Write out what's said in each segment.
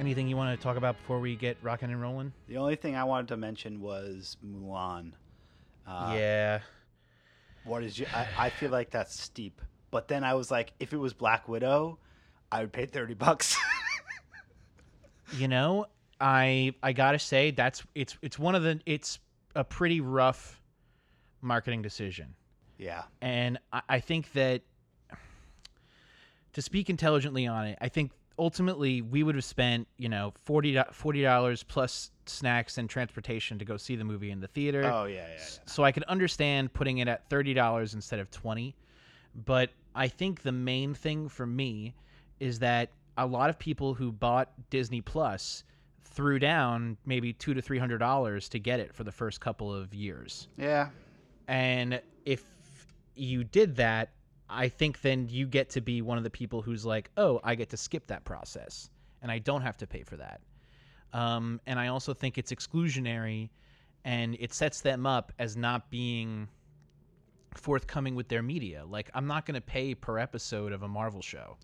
Anything you want to talk about before we get rocking and rolling? The only thing I wanted to mention was Mulan. Uh, yeah. What is your? I, I feel like that's steep. But then I was like, if it was Black Widow, I would pay thirty bucks. You know, I I gotta say that's it's it's one of the it's a pretty rough marketing decision, yeah. and I, I think that to speak intelligently on it, I think ultimately we would have spent you know 40 dollars plus snacks and transportation to go see the movie in the theater. Oh yeah, yeah. yeah. So I could understand putting it at thirty dollars instead of twenty, but I think the main thing for me is that a lot of people who bought Disney Plus threw down maybe two to three hundred dollars to get it for the first couple of years, Yeah. and if you did that, I think then you get to be one of the people who's like, oh, I get to skip that process, and I don't have to pay for that. Um, and I also think it's exclusionary, and it sets them up as not being forthcoming with their media. Like, I'm not going to pay per episode of a Marvel show.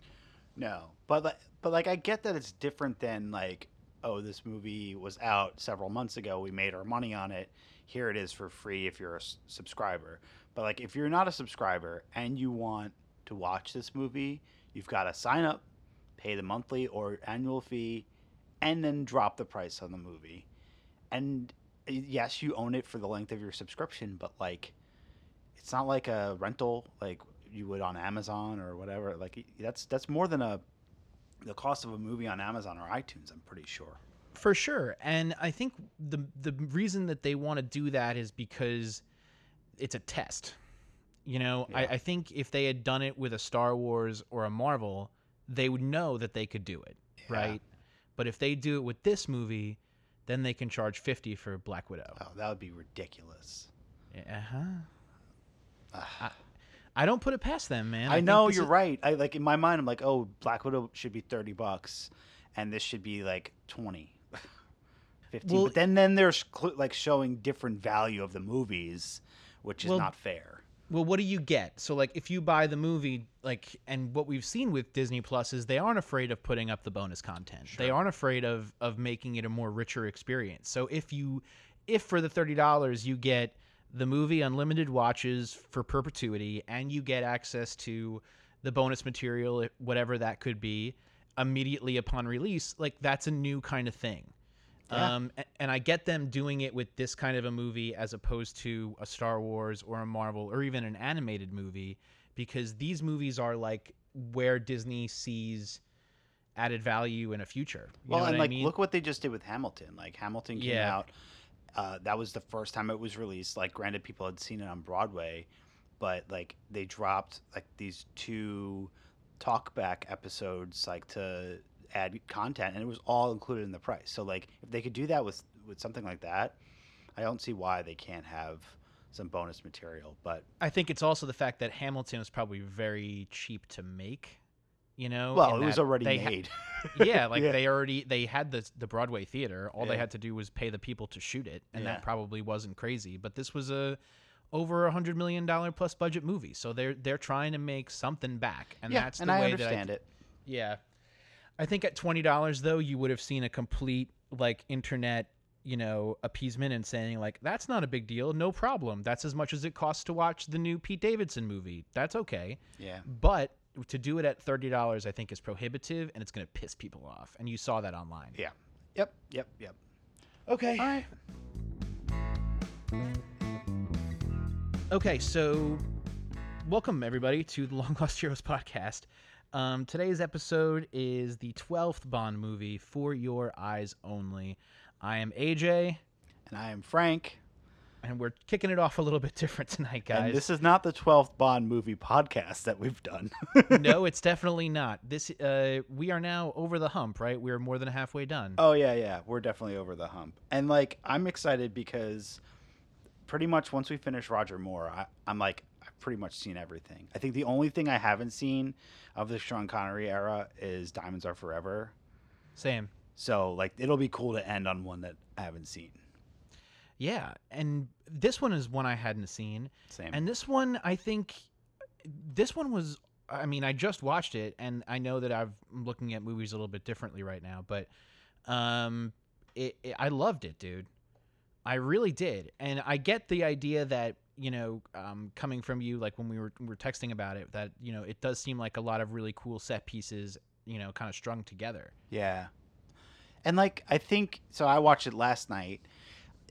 No, but like, but like, I get that it's different than like, oh, this movie was out several months ago. We made our money on it. Here it is for free if you're a s- subscriber. But like, if you're not a subscriber and you want to watch this movie, you've got to sign up, pay the monthly or annual fee, and then drop the price on the movie. And yes, you own it for the length of your subscription, but like, it's not like a rental like you would on Amazon or whatever. Like that's that's more than a the cost of a movie on Amazon or iTunes. I'm pretty sure. For sure. And I think the the reason that they want to do that is because it's a test. You know, I, Yeah. I think if they had done it with a Star Wars or a Marvel, they would know that they could do it, Yeah. right? But if they do it with this movie, then they can charge fifty for Black Widow. Oh, that would be ridiculous. Uh huh. Ugh. I don't put it past them, man. I think know you're is- right. I like in my mind. I'm like, oh, Black Widow should be thirty bucks, and this should be like twenty. 15 Well- but then then there's like showing different value of the movies which is Well, not fair Well, what do you get? So, like, if you buy the movie, like, and what we've seen with Disney Plus is they aren't afraid of putting up the bonus content. They aren't afraid of of making it a more richer experience. So, if you, if for the thirty dollars you get the movie unlimited watches for perpetuity, and you get access to the bonus material, whatever that could be, immediately upon release, like that's a new kind of thing. Yeah. Um, and I get them doing it with this kind of a movie as opposed to a Star Wars or a Marvel or even an animated movie because these movies are like where Disney sees added value in a future. You well know and what like I mean? look what they just did with hamilton like hamilton came Yeah. out uh, that was the first time it was released like granted people had seen it on broadway but like they dropped like these two talkback episodes like to add content and it was all included in the price so like if they could do that with with something like that i don't see why they can't have some bonus material but I think it's also the fact that Hamilton was probably very cheap to make. You know, well it was already they ha- made yeah, like Yeah. they already they had the the Broadway theater. All they had to do was pay the people to shoot it, and Yeah. that probably wasn't crazy. But this was a over a hundred million dollar plus budget movie, so they're they're trying to make something back, and yeah that's and the i way that I, understand it Yeah, I think at twenty dollars though, you would have seen a complete like internet you know appeasement and saying like that's not a big deal no problem. That's as much as it costs to watch the new pete davidson movie. That's okay. Yeah. But to do it at $30 i think is prohibitive and it's going to piss people off and you saw that online. Yeah. Yep yep yep. Okay. All right. Okay so welcome everybody to the long lost heroes podcast um, today's episode is the 12th bond movie for your eyes only. I am aj and i am frank. And we're kicking it off a little bit different tonight guys. And this is not the 12th Bond movie podcast that we've done. no it's definitely not. This uh, we are now over the hump right? We're more than halfway done. Oh, yeah, yeah. We're definitely over the hump. And, like, I'm excited because pretty much once we finish Roger Moore, I, I'm like, pretty much seen everything. I think the only thing I haven't seen of the Sean Connery era is Diamonds Are Forever. same So, like, it'll be cool to end on one that I haven't seen. Yeah, and this one is one I hadn't seen, Same. and this one I think this one was. I mean, I just watched it, and I know that I've, I'm looking at movies a little bit differently right now, but Um, it, it, I loved it, dude. I really did, and I get the idea that you know, um, coming from you, like when we were we were texting about it, that you know, it does seem like a lot of really cool set pieces, you know, kind of strung together. Yeah. And like I think so I watched it last night.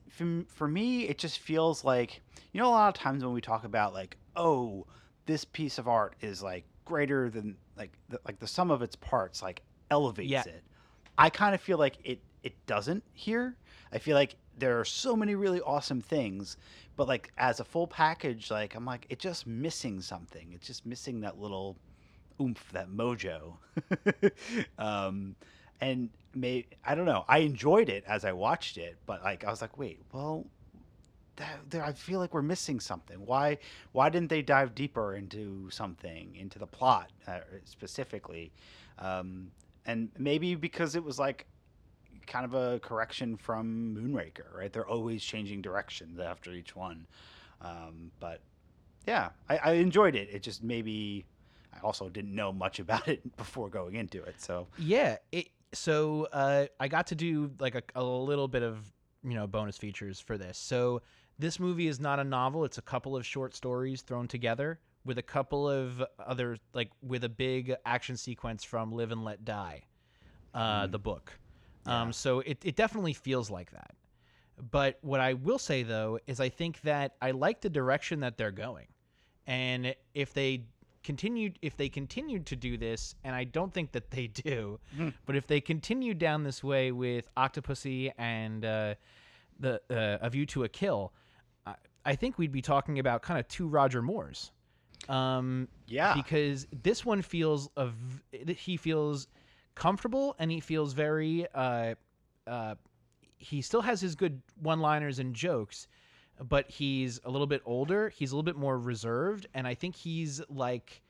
For, for me it just feels like you know a lot of times when we talk about like oh this piece of art is like greater than like the, like the sum of its parts like elevates Yeah. it. I kind of feel like it it doesn't here. I feel like there are so many really awesome things, but like as a full package like I'm like it's just missing something. It's just missing that little oomph, that mojo. um, and may I don't know. I enjoyed it as I watched it, but like I was like, wait, well, that, that, I feel like we're missing something. Why why didn't they dive deeper into something, into the plot uh, specifically? Um, and maybe because it was like kind of a correction from Moonraker, right? They're always changing directions after each one. Um, but yeah, I, I enjoyed it. It just maybe I also didn't know much about it before going into it. So Yeah, it. So uh, I got to do like a, a little bit of you know bonus features for this. So this movie is not a novel; it's a couple of short stories thrown together with a couple of other like with a big action sequence from Live and Let Die, uh, Mm. the book. Yeah. Um, so it it definitely feels like that. But what I will say though is I think that I like the direction that they're going, and if they continued if they continued to do this, and I don't think that they do, Mhm. but if they continue down this way with Octopussy and uh, the uh, A View to a Kill, I, I think we'd be talking about kind of two Roger Moores. Um, yeah, because this one feels of he feels comfortable and he feels very uh uh he still has his good one-liners and jokes but he's a little bit older he's a little bit more reserved and i think he's like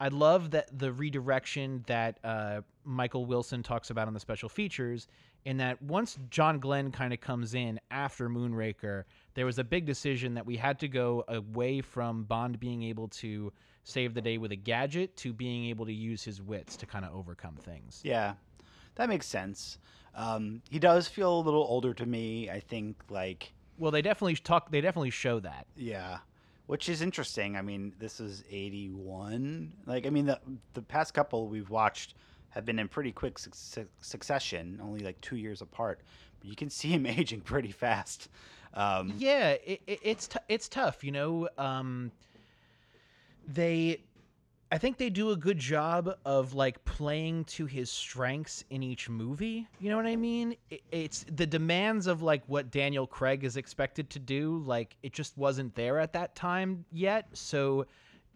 i love that the redirection that uh michael wilson talks about on the special features in that once john glenn kind of comes in after moonraker there was a big decision that we had to go away from bond being able to save the day with a gadget to being able to use his wits to kind of overcome things. yeah, that makes sense. Um, he does feel a little older to me. I think like Well, they definitely talk. They definitely show that. yeah, which is interesting. I mean, this is eighty one. Like I mean, the the past couple we've watched have been in pretty quick suc- succession, only like two years apart. But you can see him aging pretty fast. Um, Yeah, it, it, it's t- it's tough. You know, um, they. I think they do a good job of like playing to his strengths in each movie. You know what I mean? It, it's the demands of like what Daniel Craig is expected to do. Like it just wasn't there at that time yet. So,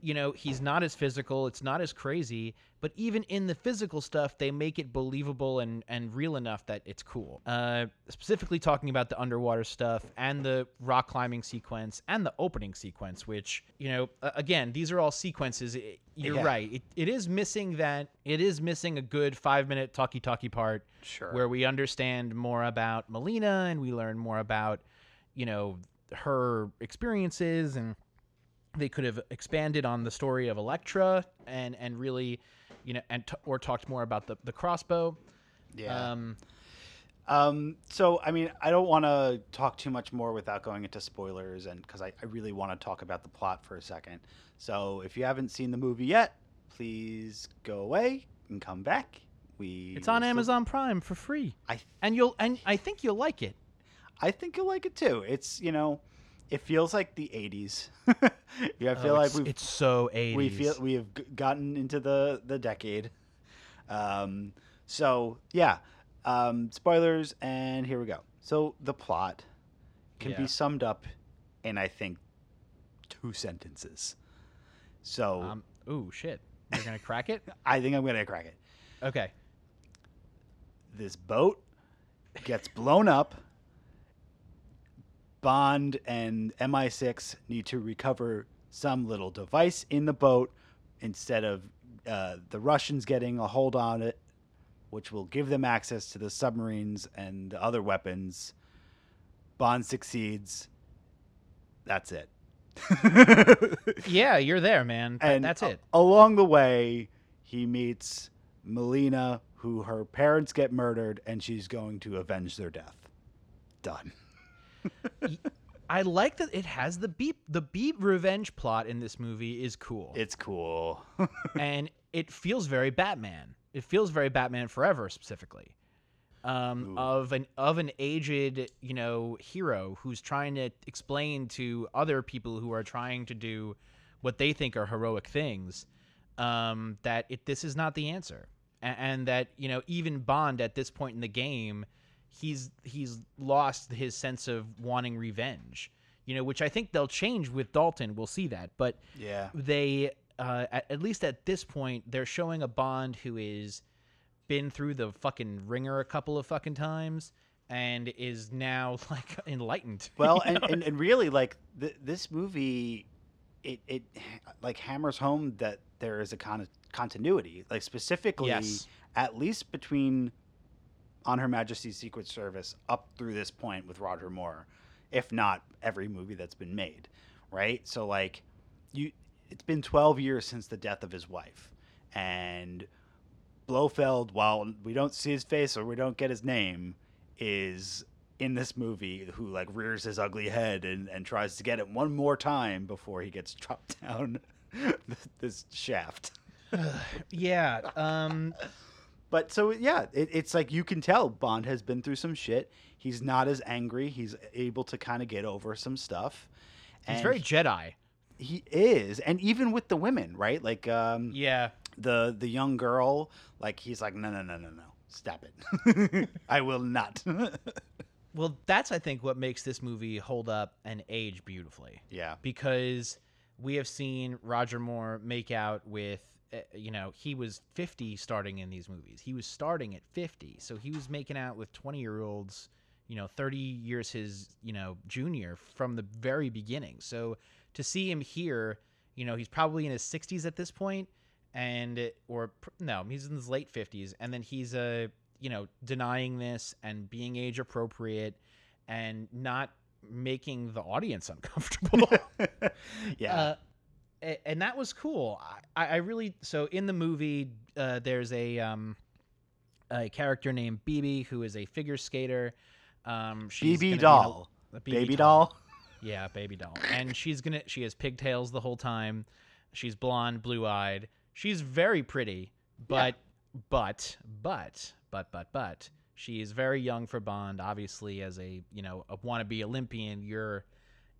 you know, he's not as physical. It's not as crazy. But even in the physical stuff, they make it believable and and real enough that it's cool. Uh, specifically talking about the underwater stuff and the rock climbing sequence and the opening sequence, which you know, again, these are all sequences. It- you're Yeah. right. It, it is missing that. It is missing a good five minute talkie talkie part sure. where we understand more about Melina and we learn more about, you know, her experiences and they could have expanded on the story of Elektra and and really, you know, and t- or talked more about the the crossbow. yeah. Um, Um, so I mean, I don't want to talk too much more without going into spoilers, and because I, I really want to talk about the plot for a second. So if you haven't seen the movie yet, please go away and come back. We it's on still- Amazon Prime for free, I and you'll and I think you'll like it. I think you'll like it too. It's you know, it feels like the '80s. yeah, I feel Oh, like it's, we've it's so 80s. we feel we have g- gotten into the the decade. Um, so yeah, um, spoilers, and here we go. So the plot can Yeah. be summed up in I think two sentences. So um, ooh shit, you're gonna crack it? I think I'm gonna crack it. Okay. This boat gets blown up. Bond and MI6 need to recover some little device in the boat instead of uh, the Russians getting a hold on it, which will give them access to the submarines and the other weapons. Bond succeeds. That's it. Yeah, you're there, man. And that's a- it. along the way, he meets Melina, who her parents get murdered and she's going to avenge their death. Done. I like that it has the beep. The beep revenge plot in this movie is cool, It's cool. and it feels very Batman. It feels very Batman Forever specifically, um, of an of an aged you know hero who's trying to explain to other people who are trying to do what they think are heroic things um, that it this is not the answer, and, and that you know even Bond at this point in the game he's he's lost his sense of wanting revenge you know which i think they'll change with dalton. We'll see that. But yeah. they uh, at, at least at this point they're showing a bond who is been through the fucking ringer a couple of fucking times and is now like enlightened. Well, you and, and, and really, like th- this movie, it it like hammers home that there is a con- continuity, like specifically, Yes. at least between on Her Majesty's Secret Service up through this point with Roger Moore, if not every movie that's been made, right? So like, you, it's been twelve years since the death of his wife, and Blofeld, while we don't see his face or we don't get his name, is in this movie who like rears his ugly head and, and tries to get it one more time before he gets dropped down this shaft. yeah um But so yeah, it, it's like you can tell Bond has been through some shit. He's not as angry. He's able to kind of get over some stuff. he's very jedi he is, and even with the women, right? Like um, yeah the the young girl, like he's like, no, no, no, no, no, stop it. I will not. well that's i think what makes this movie hold up and age beautifully yeah, because we have seen Roger Moore make out with, you know, he was 50 starting in these movies. He was starting at 50. So he was making out with 20 year olds, you know, 30 years his, you know, junior from the very beginning. So to see him here, you know, he's probably in his 60s at this point and, or no, he's in his late 50s. And then he's, uh, you know, denying this and being age appropriate and not making the audience uncomfortable. yeah, Uh, a- and that was cool. I, I really so in the movie uh, there's a um, a character named Bibi who is a figure skater. Um, she's Bibi in a- doll, a baby doll. Yeah, baby doll. And she's gonna she has pigtails the whole time. She's blonde, blue eyed. She's very pretty, but but but but but but she is very young for Bond. Obviously, as a you know a wannabe Olympian, you're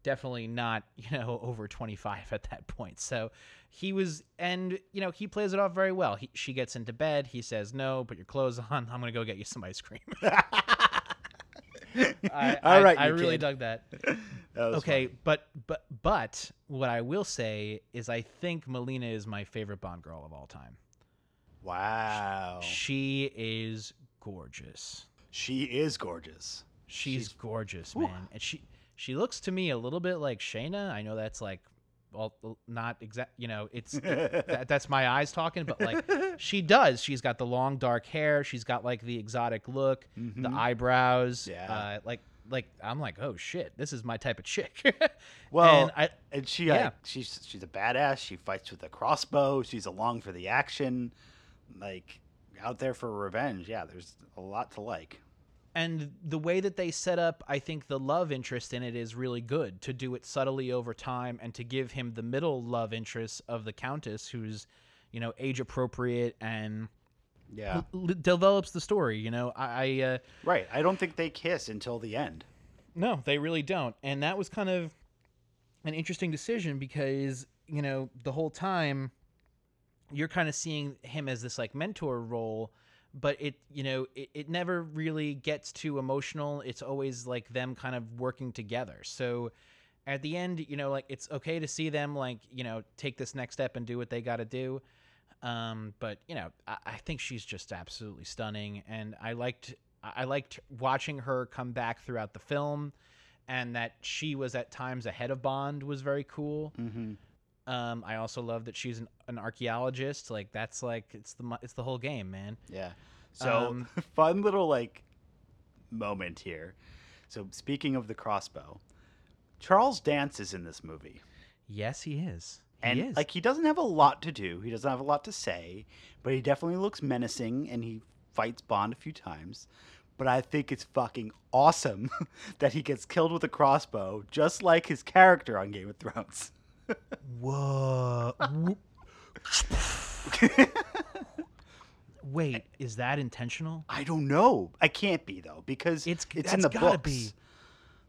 definitely not you know over 25 at that point. So he was, and you know he plays it off very well. He, she gets into bed. He says, "No, put your clothes on. I'm gonna go get you some ice cream." I, All I- I really kid. dug that. That Okay, funny. but but but what I will say is I think Melina is my favorite Bond girl of all time. Wow, She is gorgeous. she is gorgeous. She's, She's- gorgeous, man. And she she looks to me a little bit like Shayna. I know that's like well not exact, you know, it's that, that's my eyes talking, but like she does. She's got the long dark hair, she's got like the exotic look, the Mhm. eyebrows, Yeah. uh like like I'm like, "Oh shit, this is my type of chick." Well, and I And she, Yeah. like, she's she's a badass. She fights with a crossbow. She's along for the action, like out there for revenge. Yeah, there's a lot to like. And the way that they set up i think the love interest in it is really good to do it subtly over time and to give him the middle love interest of the countess who's you know age appropriate and Yeah, l- l- develops the story you know i, I uh, right. I don't think they kiss until the end. no they really don't and that was kind of an interesting decision because you know the whole time you're kind of seeing him as this like mentor role but it you know it, it never really gets too emotional. It's always like them kind of working together. So at the end you know like it's okay to see them like you know take this next step and do what they got to do. Um but you know I, I think she's just absolutely stunning. And i liked i liked watching her come back throughout the film and that she was at times ahead of bond was very cool. Mm-hmm. Um, I also love that she's an, an archaeologist. Like that's like it's the it's the whole game, man. Yeah. So Um, fun little like moment here. So speaking of the crossbow, Charles Dance is in this movie. Yes, he is. And is. like he doesn't have a lot to do. He doesn't have a lot to say, but he definitely looks menacing and he fights Bond a few times, but I think it's fucking awesome that he gets killed with a crossbow, just like his character on Game of Thrones. Whoa. Wait, is that intentional? I don't know. I can't be though because It's it's in the gotta books. be.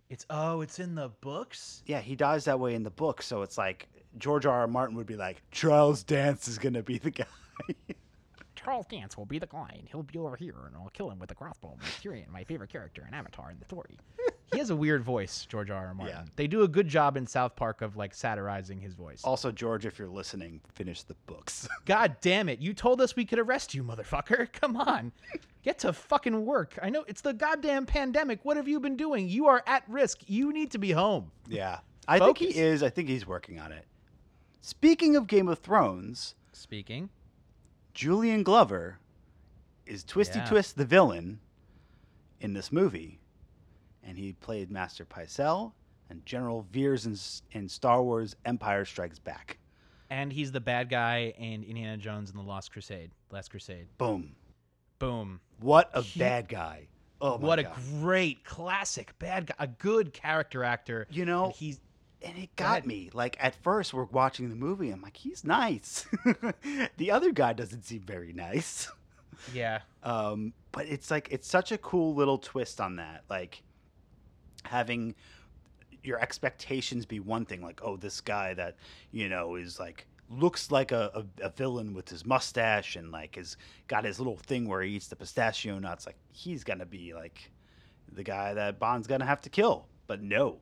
It's oh, it's in the books. Yeah, he dies that way in the book, so it's like George R. R. Martin would be like, Charles Dance is gonna be the guy. Charles Dance will be the guy, and he'll be over here, and I'll kill him with a crossbow. My favorite character in Avatar in the story. He has a weird voice, George R. R. Martin. Yeah. They do a good job in South Park of like satirizing his voice. also, George, if you're listening, finish the books. God damn it. You told us we could arrest you, motherfucker. Come on. Get to fucking work. I know it's the goddamn pandemic. What have you been doing? You are at risk. You need to be home. yeah, I think he is. I think he's working on it. Speaking of Game of Thrones, Speaking. Julian Glover is Twisty Yeah. Twist the villain in this movie, and he played Master Pycelle and General Veers in, in Star Wars: Empire Strikes Back. And he's the bad guy in Indiana Jones and the Lost Crusade. Last Crusade. Boom! Boom. What a He- bad guy! Oh my what a great classic bad guy. A good character actor. You know, And he's and it got me. Like at first, we're watching the movie. I'm like, he's nice. the other guy doesn't seem very nice. yeah. Um, but it's like it's such a cool little twist on that. Like having your expectations be one thing, like oh, this guy that you know is like looks like a, a, a villain with his mustache and like has got his little thing where he eats the pistachio nuts. Like he's gonna be like the guy that Bond's gonna have to kill. But no,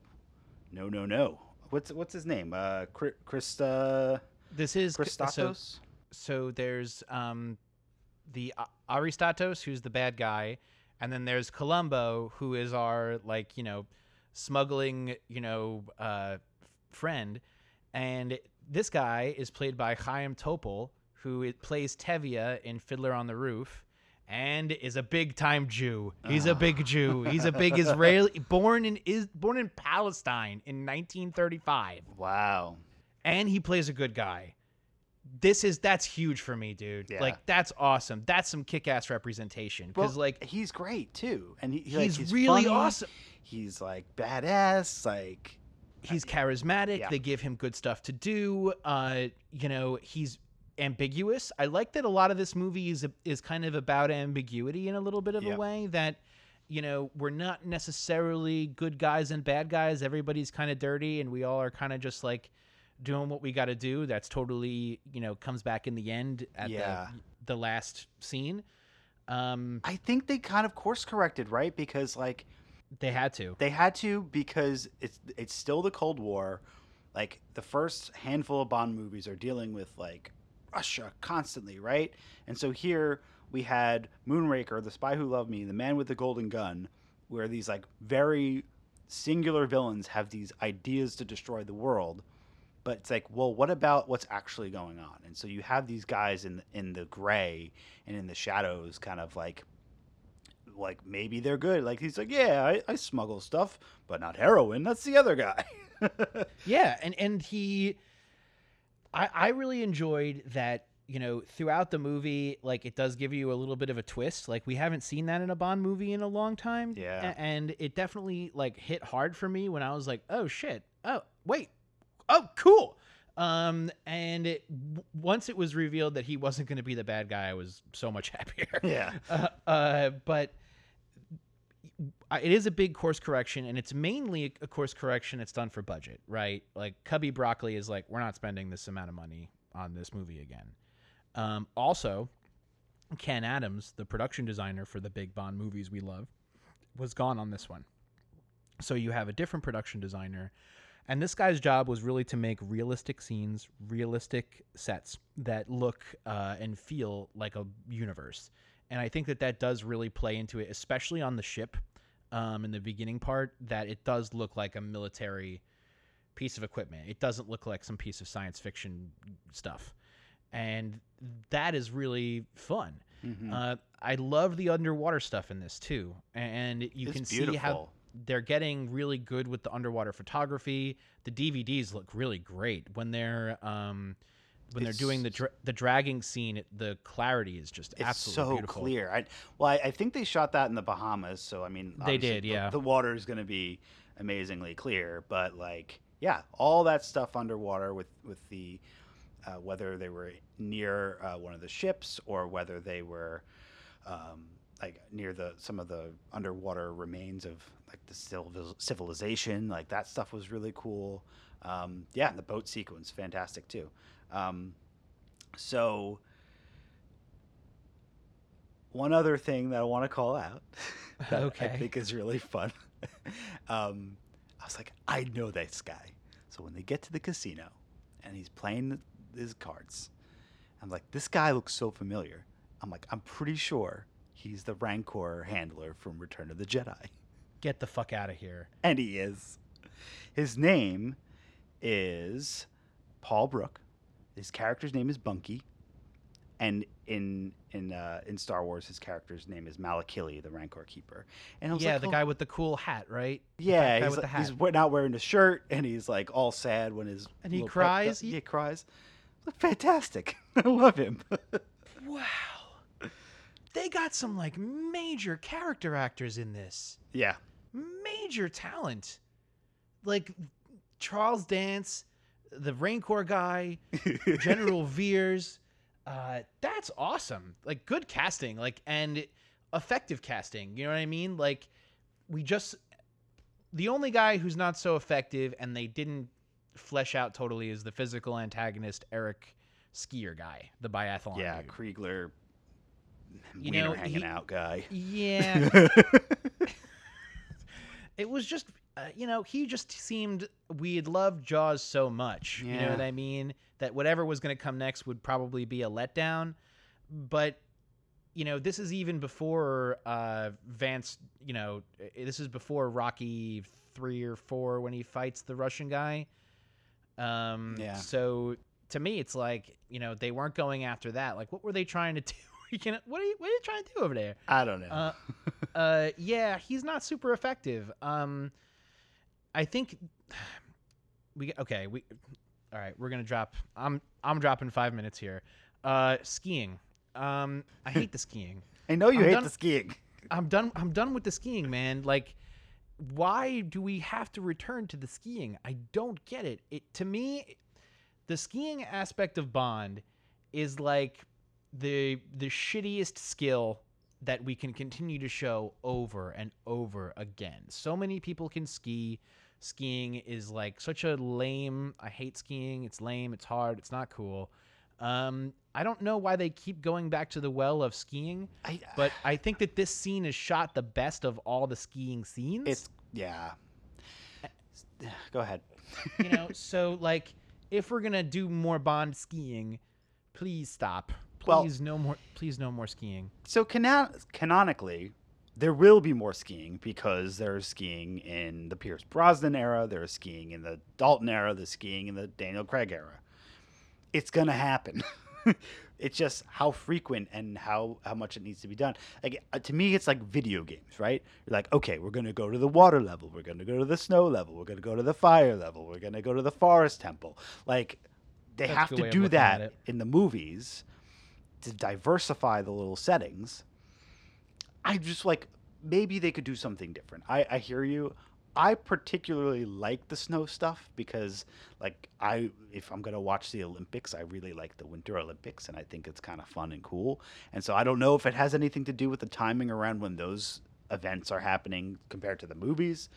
no, no, no. What's what's his name? Uh, Chri- Christa This is so Kristatos. so there's um the Aristatos who's the bad guy and then there's Columbo who is our like you know smuggling you know uh friend and this guy is played by Chaim Topol who plays Tevye in Fiddler on the Roof and is a big time Jew. He's a big Jew. He's a big Israeli born in is born in Palestine in 1935 wow. and he plays a good guy. This is that's huge for me, dude. Yeah. Like that's awesome. That's some kick-ass representation because Well, like he's great too, and he, he, like, he's, really funny, awesome. He's like badass. Like He's charismatic. Yeah. They give him good stuff to do. Uh, you know, he's ambiguous. I like that a lot of this movie is is kind of about ambiguity in a little bit of Yep. a way that you know, we're not necessarily good guys and bad guys. Everybody's kind of dirty and we all are kind of just like doing what we got to do. That's totally, you know, comes back in the end at Yeah. the the last scene. Um I think they kind of course corrected, right? Because like they had to. they had to because it's it's still the Cold War. Like the first handful of Bond movies are dealing with like Russia constantly, right? And so here we had Moonraker, The Spy Who Loved Me, The Man with the Golden Gun, where these like very singular villains have these ideas to destroy the world. But it's like, well, what about what's actually going on? And so you have these guys in in the gray and in the shadows, kind of like like maybe they're good. Like he's like, yeah, I, I smuggle stuff, but not heroin. That's the other guy. Yeah, and and he, I I really enjoyed that. You know, throughout the movie, like it does give you a little bit of a twist. Like we haven't seen that in a Bond movie in a long time. Yeah. a- and it definitely like hit hard for me when I was like, oh shit, oh wait, oh cool. Um, and it, w- once it was revealed that he wasn't going to be the bad guy, I was so much happier. yeah, uh, uh, but it is a big course correction, and it's mainly a course correction that's done for budget, right? Like Cubby Broccoli is like, we're not spending this amount of money on this movie again. Um, also, Ken Adams, the production designer for the big Bond movies we love, was gone on this one. So you have a different production designer, and this guy's job was really to make realistic scenes, realistic sets that look uh, and feel like a universe. And I think that that does really play into it, especially on the ship um, in the beginning part, that it does look like a military piece of equipment. It doesn't look like some piece of science fiction stuff. And that is really fun. Mhm. Uh, I love the underwater stuff in this too, and you It's can see how beautiful. They're getting really good with the underwater photography. The DVDs look really great when they're um, when they're doing the dra- the dragging scene, it, the clarity is just It's absolutely so beautiful. clear. I well, I, I think they shot that in the Bahamas, so I mean, They did, the- yeah. The, water is going to be amazingly clear, but like, yeah, all that stuff underwater with with the uh, whether they were near uh, one of the ships or whether they were um, like near the some of the underwater remains of like the civil- civilization, like that stuff was really cool. Um, yeah, and the boat sequence, fantastic too. Um, so one other thing that I want to call out that I think is really fun. um, I was like, I know this guy. So when they get to the casino and he's playing his cards, I'm like, this guy looks so familiar. I'm like, I'm pretty sure he's the Rancor handler from Return of the Jedi. Get the fuck out of here. And he is. His name is Paul Brooke. His character's name is Bunky. And in in uh, in Star Wars, his character's name is Malakili, the Rancor keeper. And Yeah, like, the oh, guy with the cool hat, right? Yeah, he's, with the like- he's not wearing a shirt, and he's like all sad when his And he cries? He- Yeah, cries. Look, fantastic! I love him. Wow. They got some like major character actors in this. yeah, Major talent. Like Charles Dance, the Rancor guy, General Veers. Uh, that's awesome. Like good casting, like and effective casting. You know what I mean? Like we just the only guy who's not so effective and they didn't flesh out totally is the physical antagonist Eric Skier guy, the biathlon. yeah, dude. Kriegler, You wiener know, hanging he- out guy. Yeah, it was just uh, you know he just seemed we had loved jaws so much you know what i mean? That whatever was going to come next would probably be a letdown. But you know this is even before uh vance you know this is before rocky three or four when he fights the russian guy. Um Yeah. so to me it's like you know they weren't going after that. Like what were they trying to do can, what are you what are you trying to do over there I don't know. uh, uh, yeah, he's not super effective. Um, I think we okay. We all right. We're gonna drop. I'm I'm dropping five minutes here. Uh, skiing. Um, I hate the skiing. I know you I'm hate done- the skiing. I'm done. I'm done with the skiing, man. Like, why do we have to return to the skiing? I don't get it. It to me, the skiing aspect of Bond is like the the shittiest skill that we can continue to show over and over again. So many people can ski. Skiing is like such a lame. I hate skiing. It's lame. It's hard. It's not cool. Um, I don't know why they keep going back to the well of skiing I, but I think that this scene is shot the best of all the skiing scenes. it's yeah. Go ahead. you know, so like if we're gonna do more Bond skiing, please stop. Well- Please no more. Please no more skiing. So canon- canonically, there will be more skiing because there's skiing in the Pierce Brosnan era, there's skiing in the Dalton era, there's skiing in the Daniel Craig era. It's gonna happen. it's just how frequent and how how much it needs to be done. Like uh, to me, it's like video games, right? You're like, okay, we're gonna go to the water level, we're gonna go to the snow level, we're gonna go to the fire level, we're gonna go to the forest temple. Like they That's have to do that in the movies to diversify the little settings. I just like maybe they could do something different. I, I hear you. I particularly like the snow stuff because like I if I'm gonna watch the Olympics, I really like the Winter Olympics and I think it's kind of fun and cool. And so I don't know if it has anything to do with the timing around when those events are happening compared to the movies.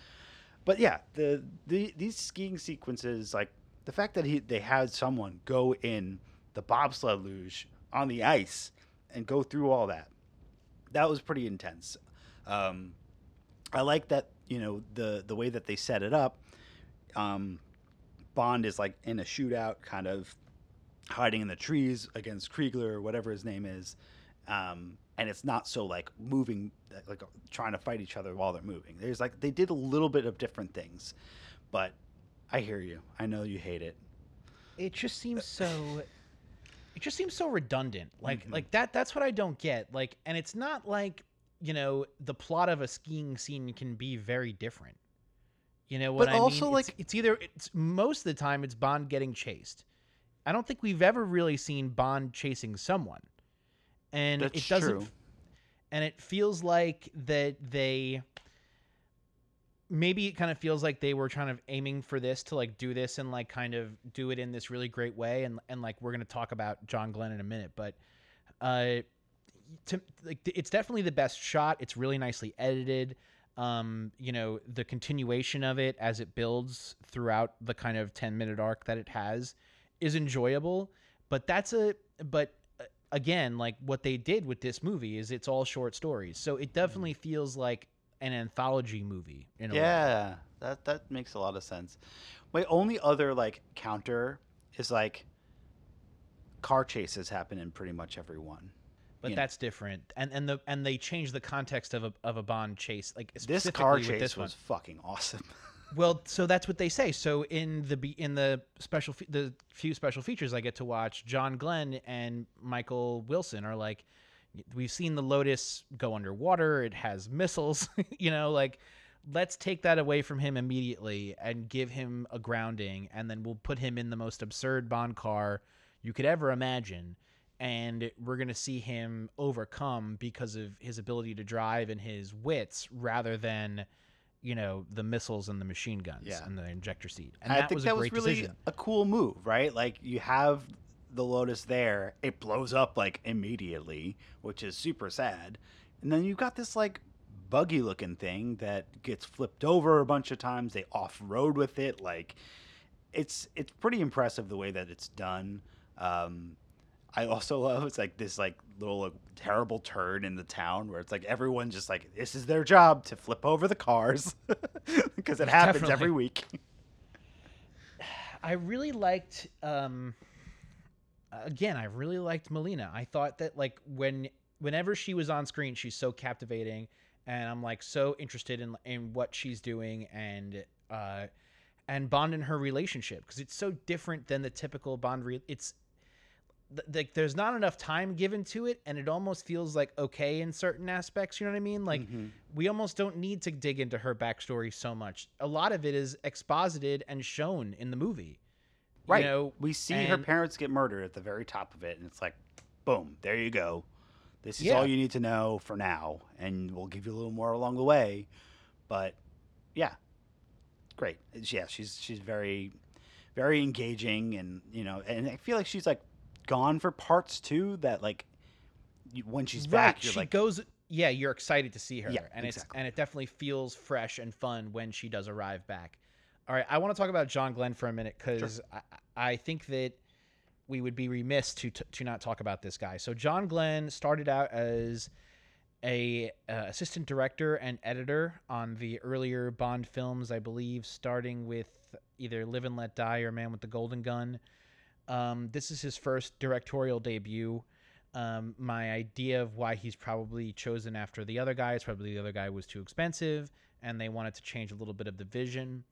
But yeah, the, the these skiing sequences, like the fact that he they had someone go in the bobsled luge on the ice and go through all that, that was pretty intense. Um, I like that you know the the way that they set it up. Um, Bond is like in a shootout, kind of hiding in the trees against Kriegler or whatever his name is, um, and it's not so like moving, like trying to fight each other while they're moving. There's like they did a little bit of different things, but I hear you. I know you hate it. It just seems so. It just seems so redundant. Like Mhm. like that. That's what I don't get. Like, and it's not like you know the plot of a skiing scene can be very different. You know what But I also, mean? It's- like- it's either it's most of the time it's Bond getting chased. I don't think we've ever really seen Bond chasing someone, and it doesn't. true. And it feels like that they maybe it kind of feels like they were trying to aiming for this to like do this and like kind of do it in this really great way and and like we're going to talk about John Glenn in a minute but uh to like it's definitely the best shot. It's really nicely edited. Um you know the continuation of it as it builds throughout the kind of 10 minute arc that it has is enjoyable but that's a but uh, again like what they did with this movie is it's all short stories. So it definitely feels like an anthology movie in a way. Yeah, that that makes a lot of sense. My only other like counter is like car chases happen in pretty much every one. but you know. that's different and and the and they change the context of a of a bond chase like This car chase this was fucking awesome. Well, so that's what they say. So in the in the special fe- the few special features I get to watch, John Glenn and Michael Wilson are like, we've seen the Lotus go underwater. It has missiles. you know, like let's take that away from him immediately and give him a grounding, and then we'll put him in the most absurd Bond car you could ever imagine. And we're gonna see him overcome because of his ability to drive and his wits, rather than you know the missiles and the machine guns Yeah. and the injector seat and I that think was that a great was really decision a cool move, right? Like you have the Lotus there, it blows up like immediately, which is super sad. And then you've got this like buggy looking thing that gets flipped over a bunch of times. They off road with it. Like it's it's pretty impressive the way that it's done. Um, I also love it's like this like little like, terrible turn in the town where it's like everyone just like this is their job to flip over the cars because it happens Definitely. every week. i really liked um again i really liked melina. I thought that like when whenever she was on screen she's so captivating and i'm like so interested in in what she's doing and uh and bond in her relationship because it's so different than the typical bond re- it's th- like there's not enough time given to it and it almost feels like okay in certain aspects you know what i mean? Like Mhm. we almost don't need to dig into her backstory so much. A lot of it is exposited and shown in the movie Right. you know we see her parents get murdered at the very top of it, and it's like, boom, there you go. This is Yeah. all you need to know for now, and we'll give you a little more along the way. But yeah, great. Yeah, she's she's very, very engaging, and you know, and I feel like she's like gone for parts too. That like, when she's back, you're she like, goes yeah you're excited to see her Yeah, and it's exactly. and it definitely feels fresh and fun when she does arrive back all right i want to talk about john glenn for a minute because I, I think that we would be remiss to, to to not talk about this guy. So john glenn started out as a uh, assistant director and editor on the earlier bond films i believe starting with either live and let die or man with the golden gun. Um, this is his first directorial debut. Um, my idea of why he's probably chosen after the other guy is probably the other guy was too expensive and they wanted to change a little bit of the vision.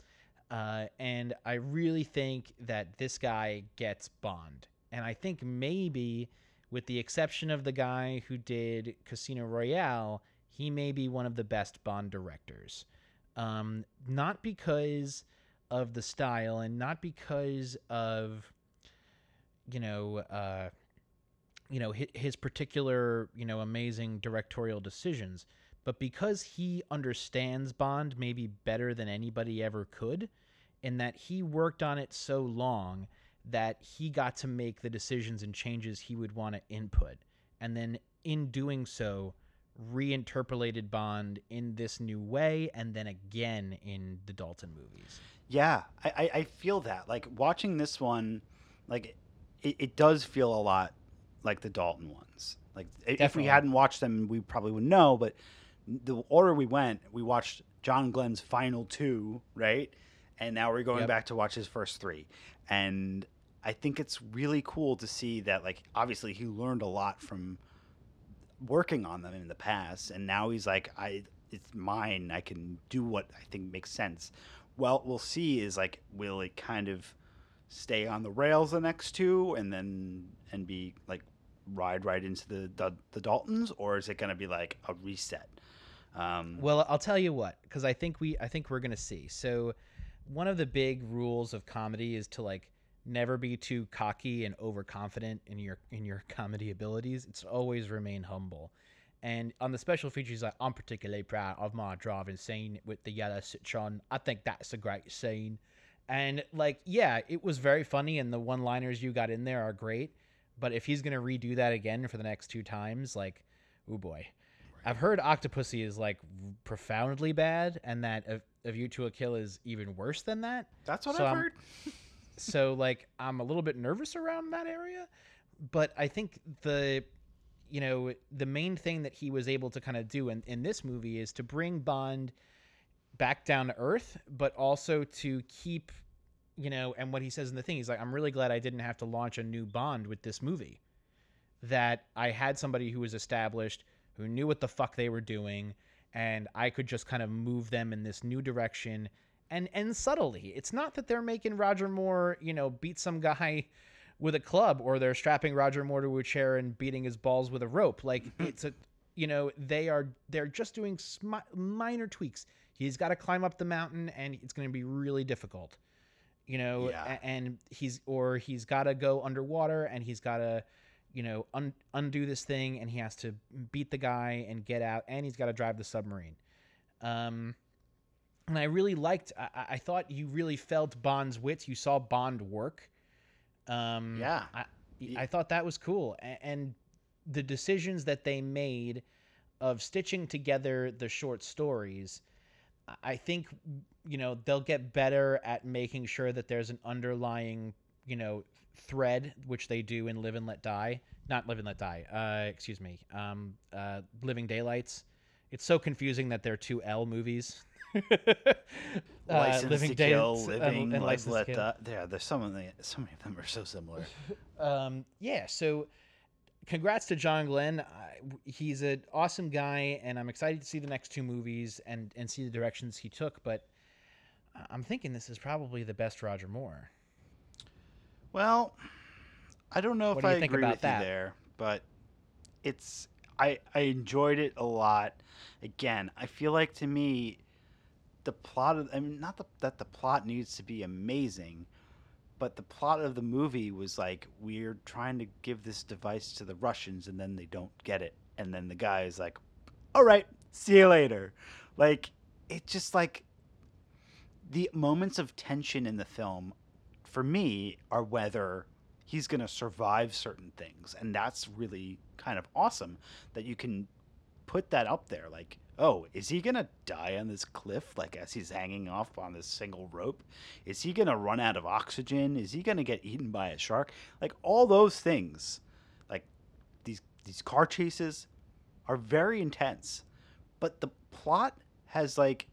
Uh, and I really think that this guy gets Bond. And I think maybe, with the exception of the guy who did Casino Royale, he may be one of the best Bond directors. Um, not because of the style and not because of, you know, uh, you know his, his particular you know amazing directorial decisions but because he understands bond maybe better than anybody ever could in that he worked on it so long that he got to make the decisions and changes he would want to input and then in doing so reinterpolated bond in this new way and then again in the dalton movies Yeah, I, I, feel that. Like watching this one, like it, it does feel a lot like the Dalton ones. Like i- if we hadn't watched them, we probably wouldn't know. But the order we went, we watched John Glenn's final two, right? And now we're going Yep. back to watch his first three. And I think it's really cool to see that, like, obviously he learned a lot from working on them in the past, and now he's like, I, it's mine. I can do what I think makes sense. Well, we'll see. Is like, will it kind of stay on the rails the next two, and then and be like ride right into the the, the Daltons, or is it going to be like a reset? Um, Well, I'll tell you what, because I think we, I think we're gonna see. So, one of the big rules of comedy is to like never be too cocky and overconfident in your in your comedy abilities. It's always remain humble. And on the special features, like, I'm particularly proud of my driving scene with the yellow Citroën. I think that's a great scene. And like, yeah, it was very funny, and the one-liners you got in there are great. But if he's gonna redo that again for the next two times, like, oh boy, I've heard Octopussy is like profoundly bad, and that uh, a View to a Kill is even worse than that. That's what So I've I'm- heard. so like I'm a little bit nervous around that area, but I think the you know the main thing that he was able to kind of do in, in this movie is to bring Bond back down to earth, but also to keep you know and what he says in the thing he's like I'm really glad I didn't have to launch a new Bond with this movie. That I had somebody who was established who knew what the fuck they were doing and I could just kind of move them in this new direction and and subtly. It's not that they're making Roger Moore, you know, beat some guy with a club or they're strapping Roger Moore to a chair and beating his balls with a rope. Like it's a you know, they are they're just doing smi- minor tweaks. He's got to climb up the mountain and it's going to be really difficult. You know, Yeah. and he's or he's got to go underwater and he's got to you know, un- undo this thing, and he has to beat the guy and get out, and he's got to drive the submarine. Um, and I really liked. I, I- thought you really felt Bond's wits. You saw Bond work. Um, Yeah. I, I thought that was cool, and, and the decisions that they made of stitching together the short stories. I think you know they'll get better at making sure that there's an underlying you know thread which they do in live and let die not live and let die uh excuse me um uh living daylights it's so confusing that they're two l movies uh, Kill, Daylights, Living, and License Let. Die. Yeah, there's so many. So many of them are so similar. um, yeah, so congrats to John Glen. I, he's an awesome guy, and I'm excited to see the next two movies and and see the directions he took. But I'm thinking this is probably the best Roger Moore. Well, I don't know What if do I think agree about with that? you there, but it's I I enjoyed it a lot. Again, I feel like to me, the plot of I mean not the, that the plot needs to be amazing, but the plot of the movie was like we're trying to give this device to the Russians and then they don't get it, and then the guy is like, "All right, see you later," like it just like the moments of tension in the film for me are whether he's going to survive certain things and that's really kind of awesome that you can put that up there like oh is he going to die on this cliff like as he's hanging off on this single rope? Is he going to run out of oxygen? Is he going to get eaten by a shark? Like all those things like these these car chases are very intense but the plot has like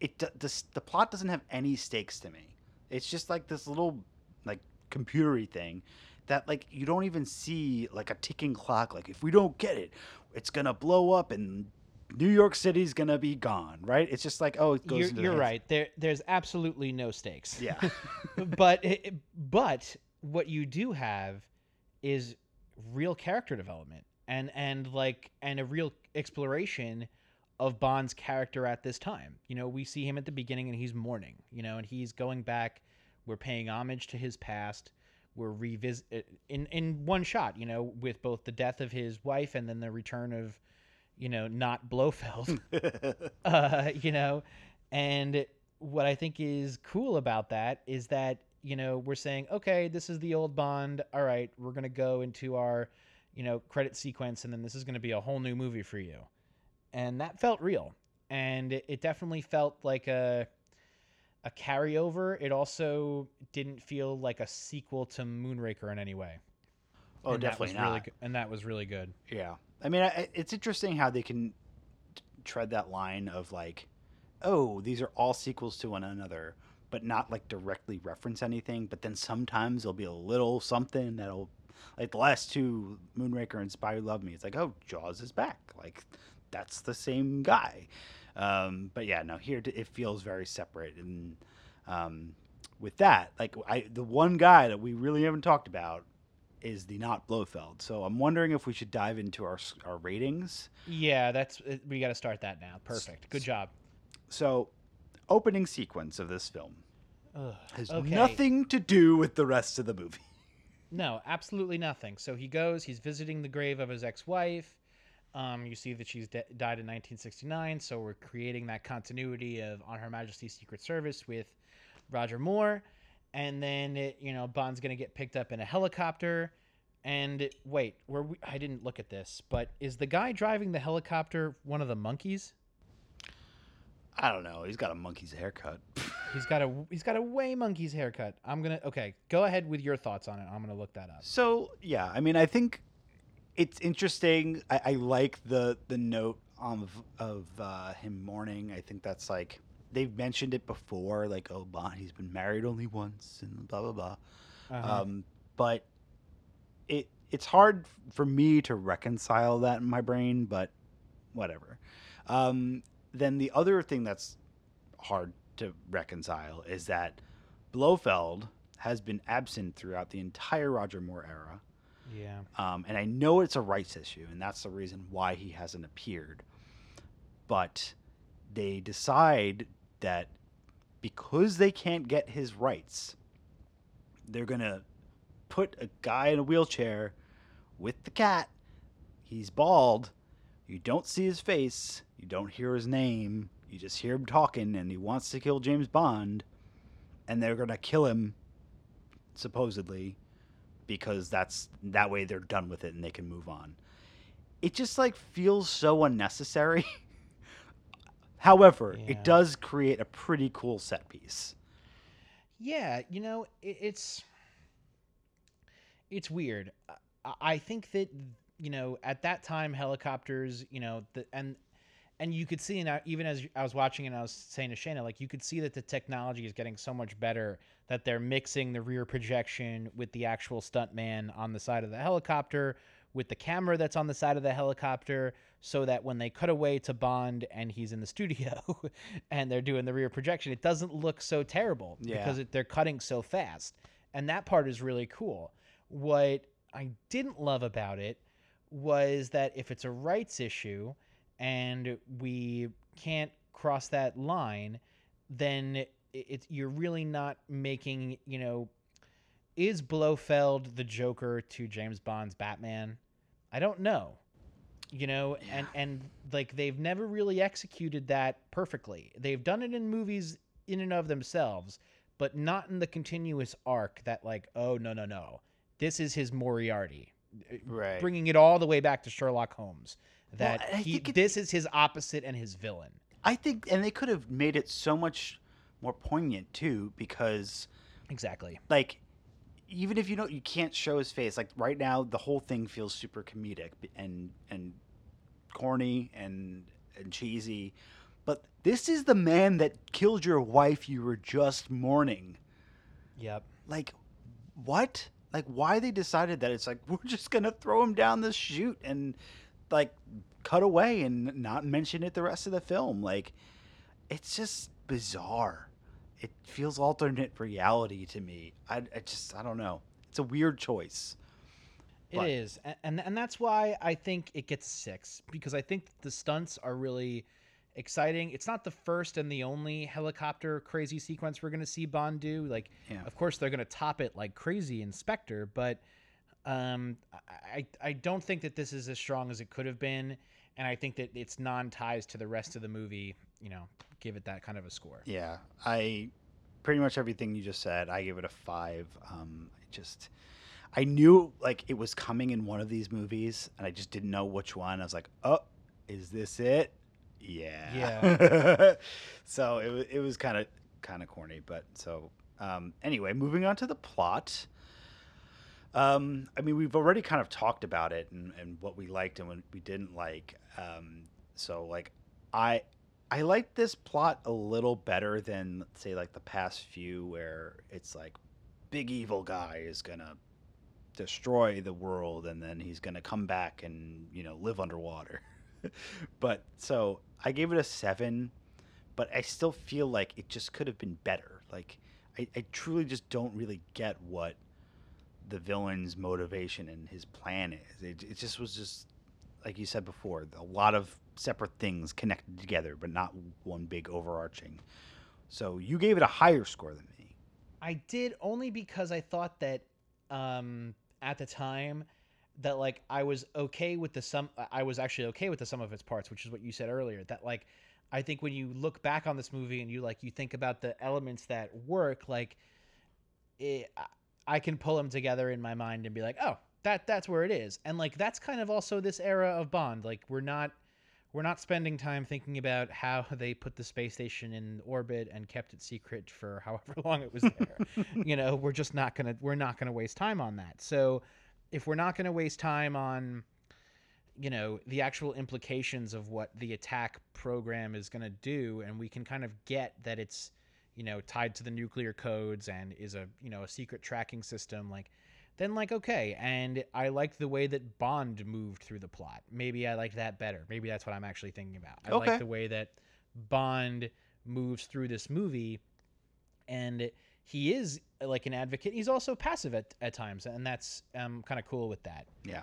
it this, the plot doesn't have any stakes to me it's just like this little like computery thing that like you don't even see like a ticking clock like if we don't get it it's gonna blow up and new york city's gonna be gone right it's just like oh it goes You're, you're right. There, there's absolutely no stakes. yeah but it, but what you do have is real character development and and like and a real exploration of Bond's character at this time. You know, we see him at the beginning and he's mourning, you know, and he's going back, we're paying homage to his past. We're revisit in in one shot, you know, with both the death of his wife and then the return of, you know, not Blofeld uh, you know, and what I think is cool about that is that you know we're saying, okay, this is the old Bond. All right, we're gonna go into our, you know, credit sequence, and then this is gonna be a whole new movie for you, and that felt real, and it, it definitely felt like a a carryover. It also didn't feel like a sequel to Moonraker in any way. oh and definitely really not good, and that was really good. Yeah, I mean, I, it's interesting how they can t- tread that line of like, oh, these are all sequels to one another, but not like directly reference anything. But then sometimes there'll be a little something that'll, like the last two, Moonraker and Spy Who Loved Me. It's like, oh, Jaws is back. Like that's the same guy. Um, but yeah, no, here it feels very separate. And um, with that, like I, the one guy that we really haven't talked about is the not Blofeld. So I'm wondering if we should dive into our our ratings. Yeah, that's we got to start that now. Perfect. Good job. So, opening sequence of this film. Ugh, Has okay. nothing to do with the rest of the movie. No, absolutely nothing. So he goes, he's visiting the grave of his ex wife. Um, you see that she's de- died in 1969, so we're creating that continuity of On Her Majesty's Secret Service with Roger Moore. And then, it, you know, Bond's going to get picked up in a helicopter. And wait, where we, I didn't look at this, but is the guy driving the helicopter one of the monkeys? I don't know. He's got a monkey's haircut. He's got a he's got a way monkey's haircut. I'm gonna okay. Go ahead with your thoughts on it. I'm gonna look that up. So yeah, I mean, I think it's interesting. I, I like the the note of of uh, him mourning. I think that's like they've mentioned it before, like oh, he's been married only once, and blah blah blah. Uh-huh. Um, but it it's hard for me to reconcile that in my brain, but whatever. Um, then the other thing that's hard to reconcile is that Blofeld has been absent throughout the entire Roger Moore era. Yeah. Um, and I know it's a rights issue, and that's the reason why he hasn't appeared. But they decide that because they can't get his rights, they're going to put a guy in a wheelchair with the cat. He's bald. You don't see his face. You don't hear his name. You just hear him talking, and he wants to kill James Bond. And they're going to kill him, supposedly, because that's that way they're done with it and they can move on. It just like feels so unnecessary. However, Yeah. it does create a pretty cool set piece. Yeah, you know, it, it's it's weird. I, I think that you know at that time helicopters, you know, the and and you could see now even as I was watching and I was saying to Shana, like you could see that the technology is getting so much better that they're mixing the rear projection with the actual stuntman on the side of the helicopter with the camera that's on the side of the helicopter so that when they cut away to Bond and he's in the studio and they're doing the rear projection, it doesn't look so terrible Yeah. because it, they're cutting so fast. And that part is really cool. What I didn't love about it was that if it's a rights issue and we can't cross that line, then it's you're really not making, you know, is Blofeld the Joker to James Bond's Batman? I don't know. You know, and and like they've never really executed that perfectly. They've done it in movies in and of themselves, but not in the continuous arc that like, oh no no no, this is his Moriarty, Right. bringing it all the way back to Sherlock Holmes. That I he it- this is his opposite and his villain. I think and they could have made it so much more poignant too because Exactly. like even if you know you can't show his face like right now the whole thing feels super comedic and and corny and and cheesy. But this is the man that killed your wife you were just mourning. Yep. like what? Like why they decided that it's like we're just gonna throw him down the chute and like cut away and not mention it the rest of the film. Like it's just bizarre it feels alternate reality to me i, I just i don't know it's a weird choice It But- is, and and that's why I think it gets six because I think the stunts are really exciting. It's not the first and the only helicopter crazy sequence we're gonna see Bond do. Like, Yeah. of course they're gonna top it like crazy Inspector, but um, I I- I don't think that this is as strong as it could have been, and I think that its non ties to the rest of the movie, you know, give it that kind of a score. yeah i pretty much everything you just said i give it a five um i just i knew like it was coming in one of these movies and i just didn't know which one. I was like oh is this it? Yeah. Yeah. So it, it was kind of kind of corny but so um anyway moving on to the plot. Um i mean we've already kind of talked about it and, and what we liked and what we didn't like. Um so like i I like this plot a little better than say like the past few where it's like big evil guy is gonna destroy the world and then he's gonna come back and you know live underwater. but so I gave it a seven, but I still feel like it just could have been better. Like I, I truly just don't really get what the villain's motivation and his plan is. It, it just was just like you said before, a lot of separate things connected together, but not one big overarching. So you gave it a higher score than me. I did only because I thought that um, at the time that like I was okay with the sum. I was actually okay with the sum of its parts, which is what you said earlier. That like I think when you look back on this movie and you like you think about the elements that work, like it, I can pull them together in my mind and be like, oh, that that's where it is, and like that's kind of also this era of Bond. Like we're not we're not spending time thinking about how they put the space station in orbit and kept it secret for however long it was there. you know, we're just not gonna we're not gonna waste time on that. So if we're not gonna waste time on you know the actual implications of what the ATAC program is going to do and we can kind of get that it's you know tied to the nuclear codes and is a you know a secret tracking system like then like okay and i like the way that bond moved through the plot maybe i like that better maybe that's what i'm actually thinking about i Okay. like the way that bond moves through this movie and he is like an advocate he's also passive at, at times and that's um kind of cool with that Yeah.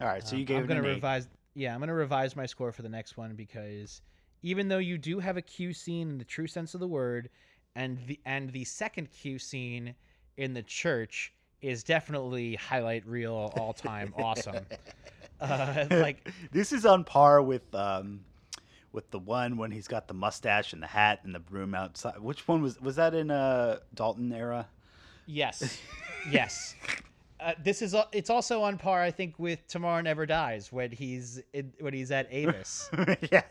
All right, so um, you gave I'm gonna an eight. revise. Yeah, I'm gonna revise my score for the next one because even though you do have a Q scene in the true sense of the word, and the and the second Q scene in the church is definitely highlight reel all time awesome. Uh, like this is on par with um, with the one when he's got the mustache and the hat and the broom outside. Which one was was that in uh Dalton era? yes, yes. Uh, this is it's also on par, I think, with Tomorrow Never Dies when he's in, when he's at Avis. yeah.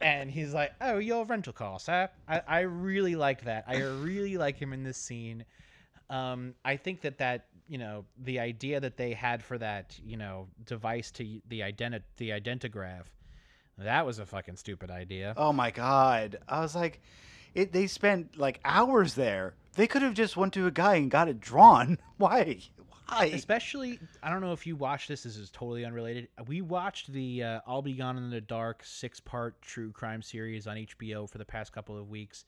and he's like, "Oh, your rental car, sir." I, I really like that. I really like him in this scene. Um, I think that that you know the idea that they had for that you know device to the identi- the identigraph, that was a fucking stupid idea. oh my god. I was like, it. They spent like hours there. They could have just went to a guy and got it drawn. Why? Why? Especially, I don't know if you watched this. This is totally unrelated. We watched the uh, "I'll Be Gone in the Dark" six-part true crime series on HBO for the past couple of weeks.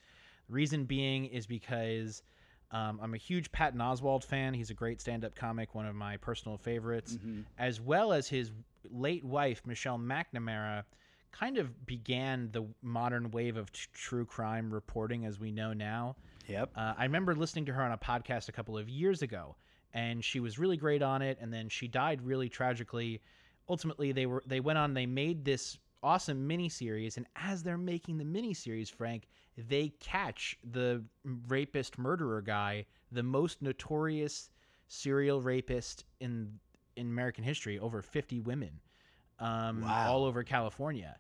The reason being is because um, I'm a huge Patton Oswalt fan. He's a great stand-up comic, one of my personal favorites, Mhm. as well as his late wife Michelle McNamara. Kind of began the modern wave of t- true crime reporting as we know now. Yep. Uh, I remember listening to her on a podcast a couple of years ago, and she was really great on it. And then she died really tragically. Ultimately, they were they went on. They made this awesome miniseries, and as they're making the miniseries, Frank, they catch the rapist murderer guy, the most notorious serial rapist in in American history, over fifty women, um, Wow. all over California.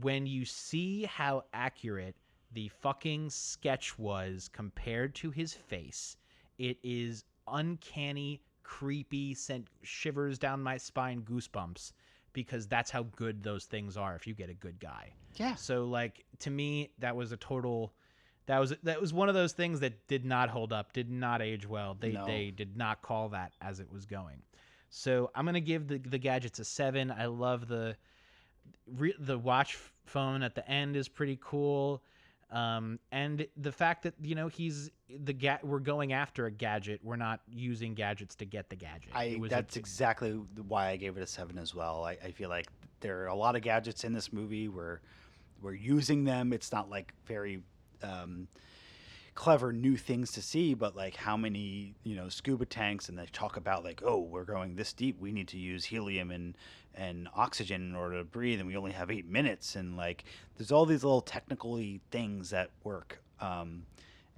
When you see how accurate the fucking sketch was compared to his face, it is uncanny, creepy, sent shivers down my spine, goosebumps, because that's how good those things are if you get a good guy. Yeah. So like to me, that was a total. That was that was one of those things that did not hold up, did not age well. They No. they did not call that as it was going. So I'm gonna give the the gadgets a seven. I love the re, the watch phone at the end is pretty cool. Um, and the fact that you know he's the ga- we're going after a gadget, we're not using gadgets to get the gadget. I was a- that's exactly why I gave it a seven as well. I, I feel like there are a lot of gadgets in this movie where we're using them. It's not like very um, clever new things to see, but like how many you know scuba tanks and they talk about like oh we're going this deep, we need to use helium and and oxygen in order to breathe, and we only have eight minutes, and like there's all these little technically things that work. Um,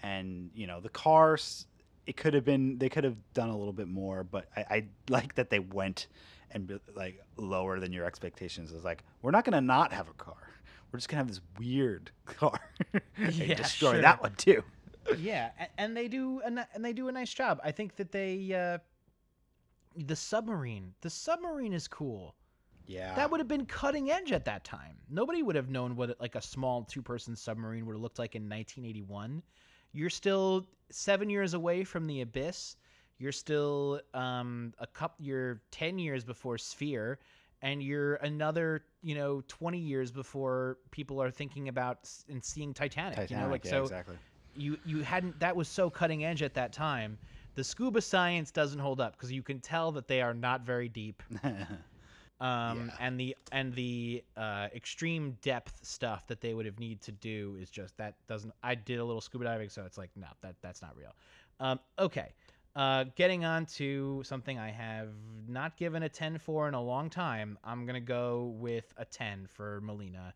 and you know the cars it could have been they could have done a little bit more but i, I like that they went and like lower than your expectations it's like we're not going to not have a car we're just going to have this weird car and Yeah, destroy sure. that one too yeah, and they do a, and they do a nice job. I think that they uh, the submarine, the submarine is cool. yeah That would have been cutting edge at that time. Nobody would have known what like a small two-person submarine would have looked like in 1981. You're still seven years away from the abyss. You're still um, a cup. You're ten years before Sphere, and you're another, you know, 20 years before people are thinking about and seeing Titanic. Titanic, you know, like yeah, so exactly you you hadn't that was so cutting edge at that time. The scuba science doesn't hold up because you can tell that they are not very deep um, Yeah. and the and the uh, extreme depth stuff that they would have need to do is just that doesn't. I did a little scuba diving, so it's like no, that that's not real. Um, okay. Uh, getting on to something I have not given a 10 for in a long time, I'm going to go with a 10 for Melina.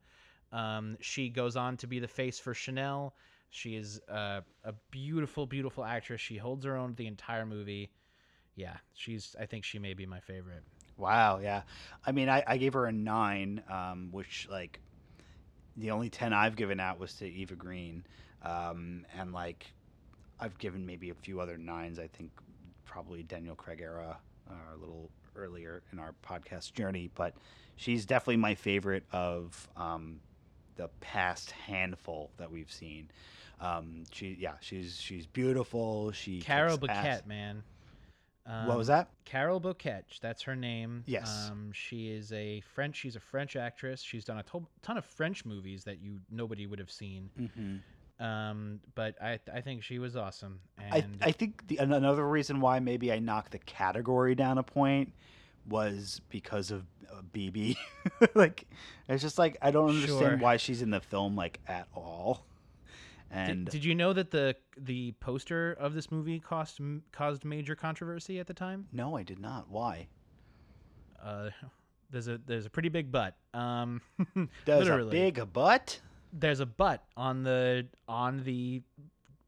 Um, she goes on to be the face for Chanel. She is a beautiful, beautiful actress. She holds her own the entire movie. Yeah, she's. I think she may be my favorite. Wow, yeah. I mean, I, I gave her a nine, um, which like the only ten I've given out was to Eva Green, um, and like I've given maybe a few other nines. I think probably Daniel Craig era, uh, a little earlier in our podcast journey, but she's definitely my favorite of um, the past handful that we've seen. Um, she, yeah, she's she's beautiful. She Carole kicks ass. Bouquet, man. Um, What was that? Carole Bouquet. That's her name. Yes. Um, she is a French. She's a French actress. She's done a to- ton of French movies that you nobody would have seen. Mm-hmm. Um, but I I think she was awesome. I, And I think the, another reason why maybe I knocked the category down a point was because of uh, Bibi. like, it's just like I don't understand Sure. why she's in the film like at all. And did, did you know that the the poster of this movie cost caused major controversy at the time? no, I did not. Why? Uh, there's a there's a pretty big butt. Um, There's a big butt. there's a butt on the on the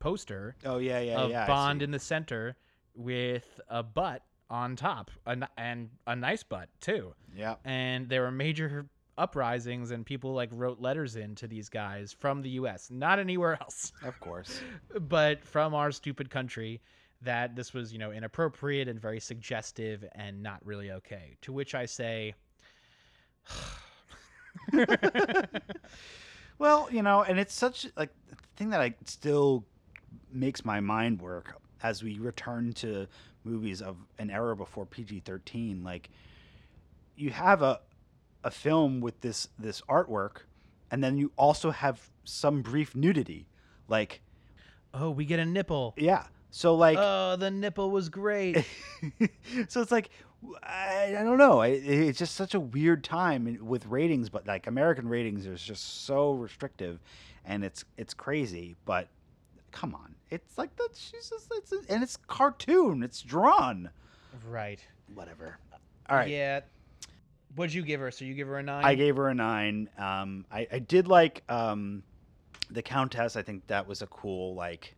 poster Oh yeah, yeah, of yeah. Bond in the center with a butt on top, a n and a nice butt too. yeah. And there were major uprisings, and people like wrote letters in to these guys from the U.S., not anywhere else, Of course. but from our stupid country. That this was, you know, inappropriate and very suggestive and not really okay. To which I say, Well, you know, and it's such like the thing that I still makes my mind work as we return to movies of an era before PG-13 like you have a a film with this this artwork and then you also have some brief nudity like "Oh, we get a nipple." yeah so like oh, the nipple was great. so it's like I, I don't know. I, it's just such a weird time with ratings, but like American ratings is just so restrictive, and it's it's crazy. But come on, it's like that. She's just it's and it's cartoon. It's drawn. right. Whatever. All right. Yeah. What'd you give her? So you give her a nine? I gave her a nine. Um, I, I did like um, the Countess. I think that was a cool like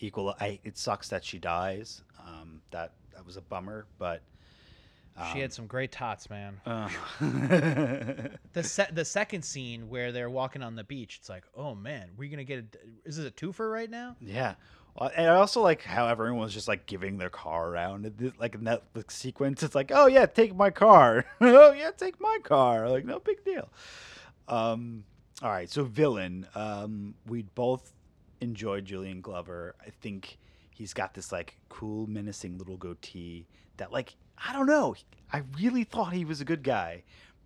equal. I, it sucks that she dies. Um, that that was a bummer, but she had some great tots, man. Uh, The se- the second scene where they're walking on the beach, it's like, oh man, we're gonna get a. Is this a twofer right now? yeah. Well, And I also like how everyone was just like giving their car around. It Like in that like, sequence, it's like, oh yeah, take my car. oh yeah, take my car. Like no big deal. Um, all right, so villain. Um, we both enjoyed Julian Glover. I think he's got this like cool, menacing little goatee that like I don't know. I really thought he was a good guy,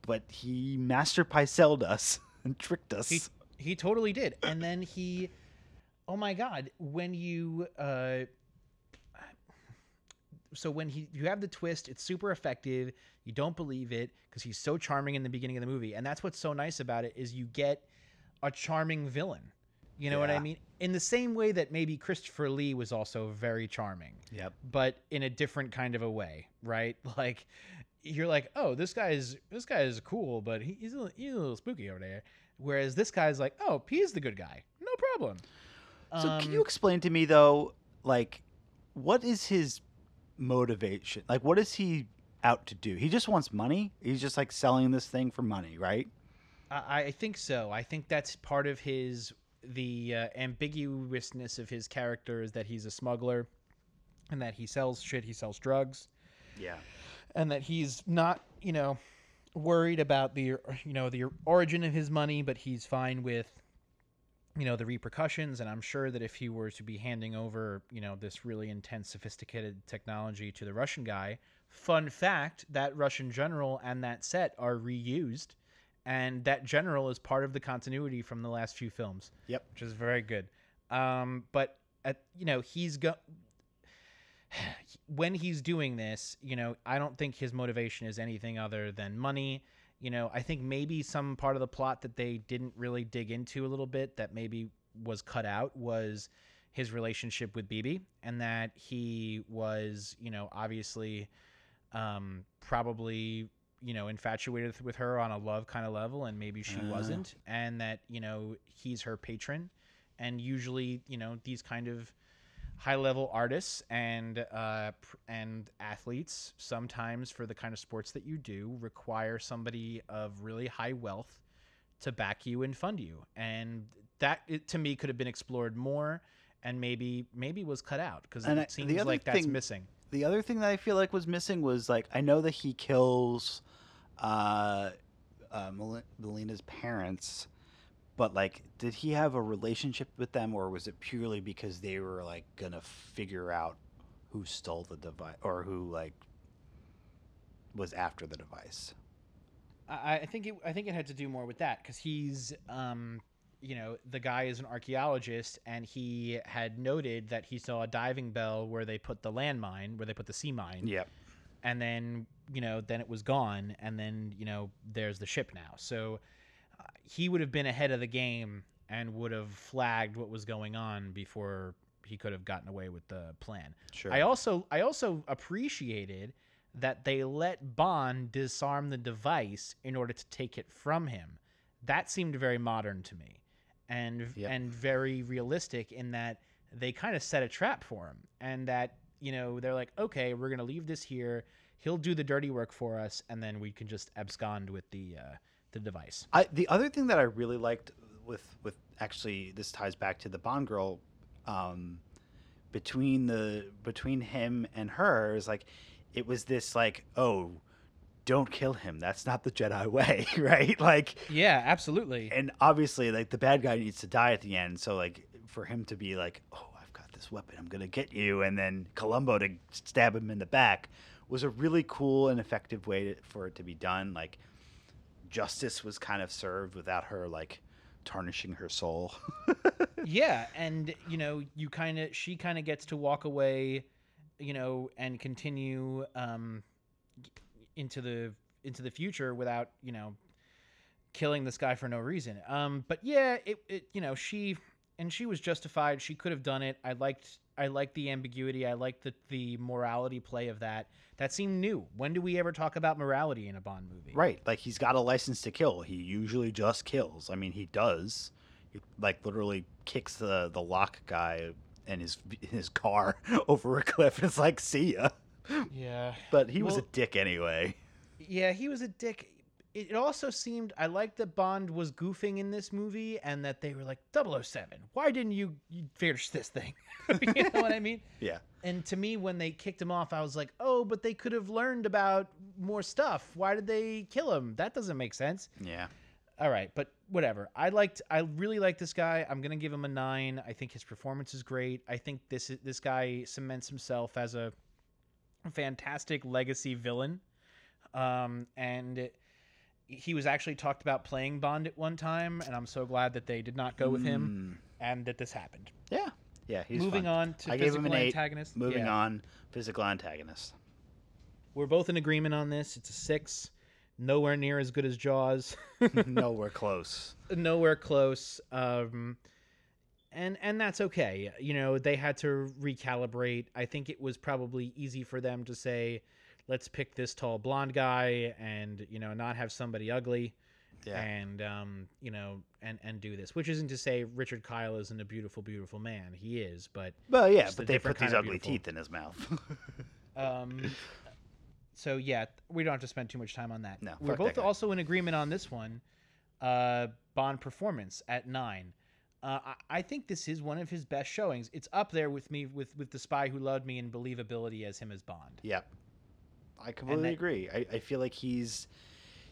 but he master Pycelled us and tricked us. He he totally did, and then he, oh my god, when you uh. So when he you have the twist, it's super effective. You don't believe it because he's so charming in the beginning of the movie, and that's what's so nice about it is you get a charming villain. You know what I mean? In the same way that maybe Christopher Lee was also very charming. yep. but in a different kind of a way, right? Like you're like, oh, this guy's this guy is cool, but he, he's a, little- he's a little spooky over there. Whereas this guy's like, oh, he's the good guy, no problem. So can Um, you explain to me though, like, what is his motivation? Like, what is he out to do? He just wants money. He's just like selling this thing for money, right? I, I think so. I think that's part of his the uh, ambiguousness of his character is that he's a smuggler, and that he sells shit. He sells drugs. Yeah. and that he's not, you know, worried about the, you know, the origin of his money, but he's fine with, you know, the repercussions. And I'm sure that if he were to be handing over, you know, this really intense, sophisticated technology to the Russian guy, fun fact, that Russian general and that set are reused, and that general is part of the continuity from the last few films Yep. which is very good. Um, but at, you know, he's go when he's doing this. You know, I don't think his motivation is anything other than money. You know, I think maybe some part of the plot that they didn't really dig into a little bit that maybe was cut out was, his relationship with Bibi and that he was, you know, obviously um, probably, you know, infatuated with her on a love kind of level and maybe she Uh. wasn't and that, you know, he's her patron. And usually, you know, these kind of high level artists and uh, and athletes sometimes for the kind of sports that you do require somebody of really high wealth to back you and fund you. And that it, to me could have been explored more and maybe maybe was cut out because I- it the seems like that's missing. the other thing that I feel like was missing was like I know that he kills uh, uh Mel- Melina's parents, but like did he have a relationship with them or was it purely because they were like gonna figure out who stole the device or who like was after the device? I, I think it, I think it had to do more with that because he's, um, you know, the guy is an archaeologist and he had noted that he saw a diving bell where they put the landmine, where they put the sea mine, Yep. And then you know, then it was gone, and then you know, there's the ship now. So uh, he would have been ahead of the game and would have flagged what was going on before he could have gotten away with the plan. Sure. I also I also appreciated that they let Bond disarm the device in order to take it from him. That seemed very modern to me, and Yep. and very realistic in that they kind of set a trap for him, and that you know they're like, okay, we're gonna leave this here. He'll do the dirty work for us, and then we can just abscond with the uh, the device. I the other thing that I really liked with with actually this ties back to the Bond girl, um, between the between him and her is like, it was this like oh, don't kill him. That's not the Jedi way, right? Like, Yeah, absolutely. and obviously like the bad guy needs to die at the end. So like for him to be like, oh, this weapon, I'm gonna get you, and then Columbo to stab him in the back was a really cool and effective way to, for it to be done. Like justice was kind of served without her like tarnishing her soul. yeah and you know you kind of she kind of gets to walk away you know and continue um into the into the future without you know killing this guy for no reason um but yeah it, it you know she and she was justified she could have done it i liked i liked the ambiguity i liked the the morality play of that that seemed new when do we ever talk about morality in a bond movie right, like he's got a license to kill. He usually just kills. I mean, he does. He like literally kicks the the Locque guy and his his car over a cliff. It's like, see ya. yeah But he was a dick anyway. Yeah, he was a dick. It it also seemed I liked that Bond was goofing in this movie and that they were like 007. Why didn't you, you finish this thing? you know what I mean? Yeah. And to me, when they kicked him off, I was like, oh, but they could have learned about more stuff. Why did they kill him? That doesn't make sense. Yeah. All right, but whatever. I liked. I really like this guy. I'm gonna give him a nine. I think his performance is great. I think this this guy cements himself as a fantastic legacy villain. Um, and he was actually talked about playing Bond at one time, and I'm so glad that they did not go with him Mm, and that this happened. Yeah. Yeah. He's Moving fun. on to I gave him physical an eight. antagonist. Moving Yeah. on, physical antagonist. We're both in agreement on this. It's a six. Nowhere near as good as Jaws. Nowhere close. nowhere close um and and that's okay you know they had to recalibrate i think it was probably easy for them to say let's pick this tall blonde guy and you know not have somebody ugly Yeah. and um you know and and do this which isn't to say Richard Kiel isn't a beautiful beautiful man he is but Well, yeah, but they put these ugly beautiful. teeth in his mouth. Um, so yeah, we don't have to spend too much time on that. No, we're both also in agreement on this one. Uh, Bond performance at nine. Uh, I, I think this is one of his best showings. It's up there with me with with the Spy Who Loved Me and believability as him as Bond. yep. I completely agree. I, I feel like he's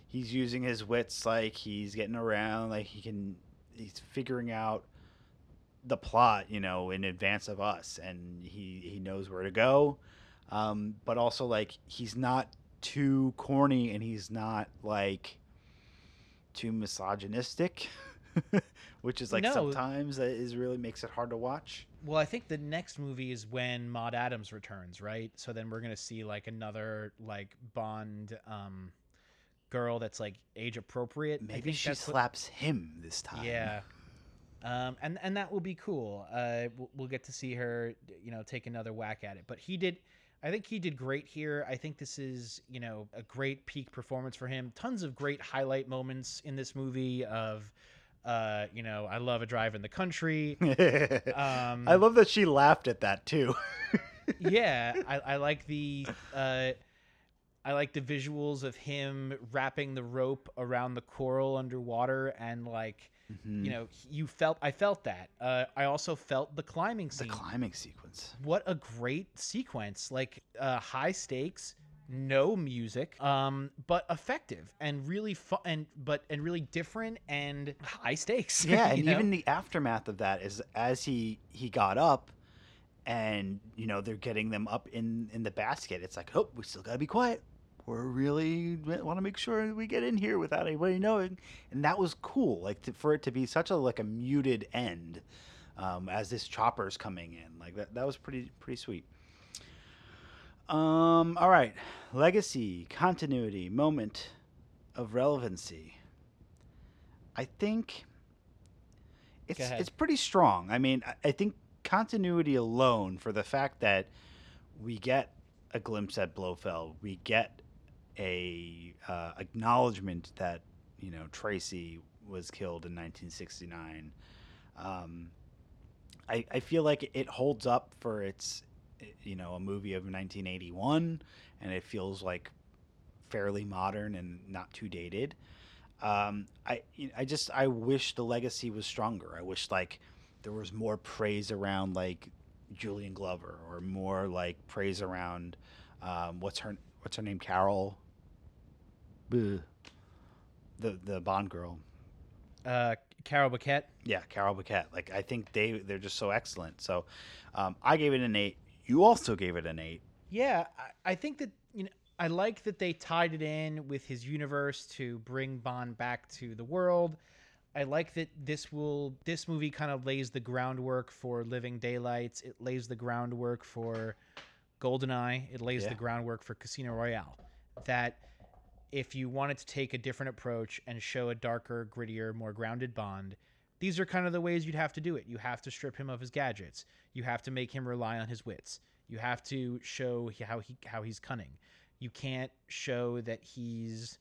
he's using his wits like he's getting around, like he can he's figuring out the plot, you know, in advance of us and he he knows where to go. Um, but also like he's not too corny and he's not like too misogynistic. Which is like No. sometimes that is really makes it hard to watch. Well, I think the next movie is when Maud Adams returns, right? So then we're gonna see like another like Bond um, girl that's like age appropriate. Maybe she that's what- slaps him this time. Yeah. um, and and that will be cool. Uh, we'll, we'll get to see her, you know, take another whack at it. But he did. I think he did great here. I think this is, you know, a great peak performance for him. Tons of great highlight moments in this movie of, uh, you know, I love a drive in the country. Um, I love that she laughed at that too. yeah, I, I like the uh, I like the visuals of him wrapping the rope around the coral underwater and like Mhm. you know you felt I felt that. Uh, I also felt the climbing the climbing sequence. what a great sequence! Like uh, high stakes, no music, um, but effective and really fun and but and really different and high stakes. Yeah, and know? even the aftermath of that is as he he got up, and you know they're getting them up in in the basket. It's like, oh, we still gotta be quiet. We're really want to make sure we get in here without anybody knowing, and that was cool. Like to, for it to be such a like a muted end, um, as this chopper's coming in, like that that was pretty pretty sweet. Um, all right, legacy, continuity, moment of relevancy. I think it's it's pretty strong. I mean, I, I think continuity alone for the fact that we get a glimpse at Blofeld, we get a uh, acknowledgement that you know Tracy was killed in 1969. Um, I I feel like it holds up for its you know a movie of 1981, and it feels like fairly modern and not too dated. Um, I I just I wish the legacy was stronger. I wish like there was more praise around like Julian Glover or more like praise around um, what's her what's her name Carole, Bleh. the the Bond girl. uh, Carole Bouquet. Yeah, Carole Bouquet. Like I think they they're just so excellent. So um, I gave it an eight. You also gave it an eight. Yeah, I, I think that you know I like that they tied it in with his universe to bring Bond back to the world. I like that this will this movie kind of lays the groundwork for Living Daylights. It lays the groundwork for GoldenEye. It lays Yeah. the groundwork for Casino Royale. That if you wanted to take a different approach and show a darker, grittier, more grounded Bond, these are kind of the ways you'd have to do it. You have to strip him of his gadgets. You have to make him rely on his wits. You have to show how he how he's cunning. You can't show that he's,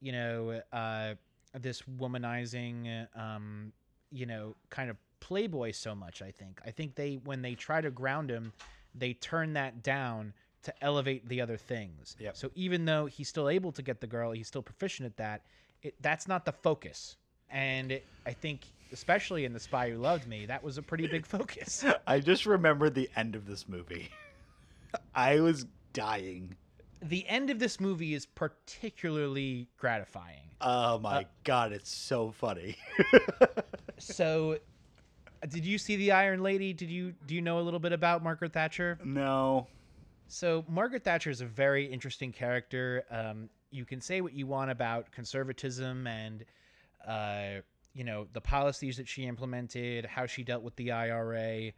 you know, uh, this womanizing, um, you know, kind of playboy so much. I think. I think they when they try to ground him, they turn that down to elevate the other things. Yep. So even though he's still able to get the girl, he's still proficient at that. It, that's not the focus. And I think, especially in The Spy Who Loved Me, that was a pretty big focus. I just remember the end of this movie. I was dying. the end of this movie is particularly gratifying. Oh my Uh, god, it's so funny. So, did you see the Iron Lady? Did you do you know a little bit about Margaret Thatcher? no. So Margaret Thatcher is a very interesting character. Um, you can say what you want about conservatism and, uh, you know, the policies that she implemented, how she dealt with the IRA,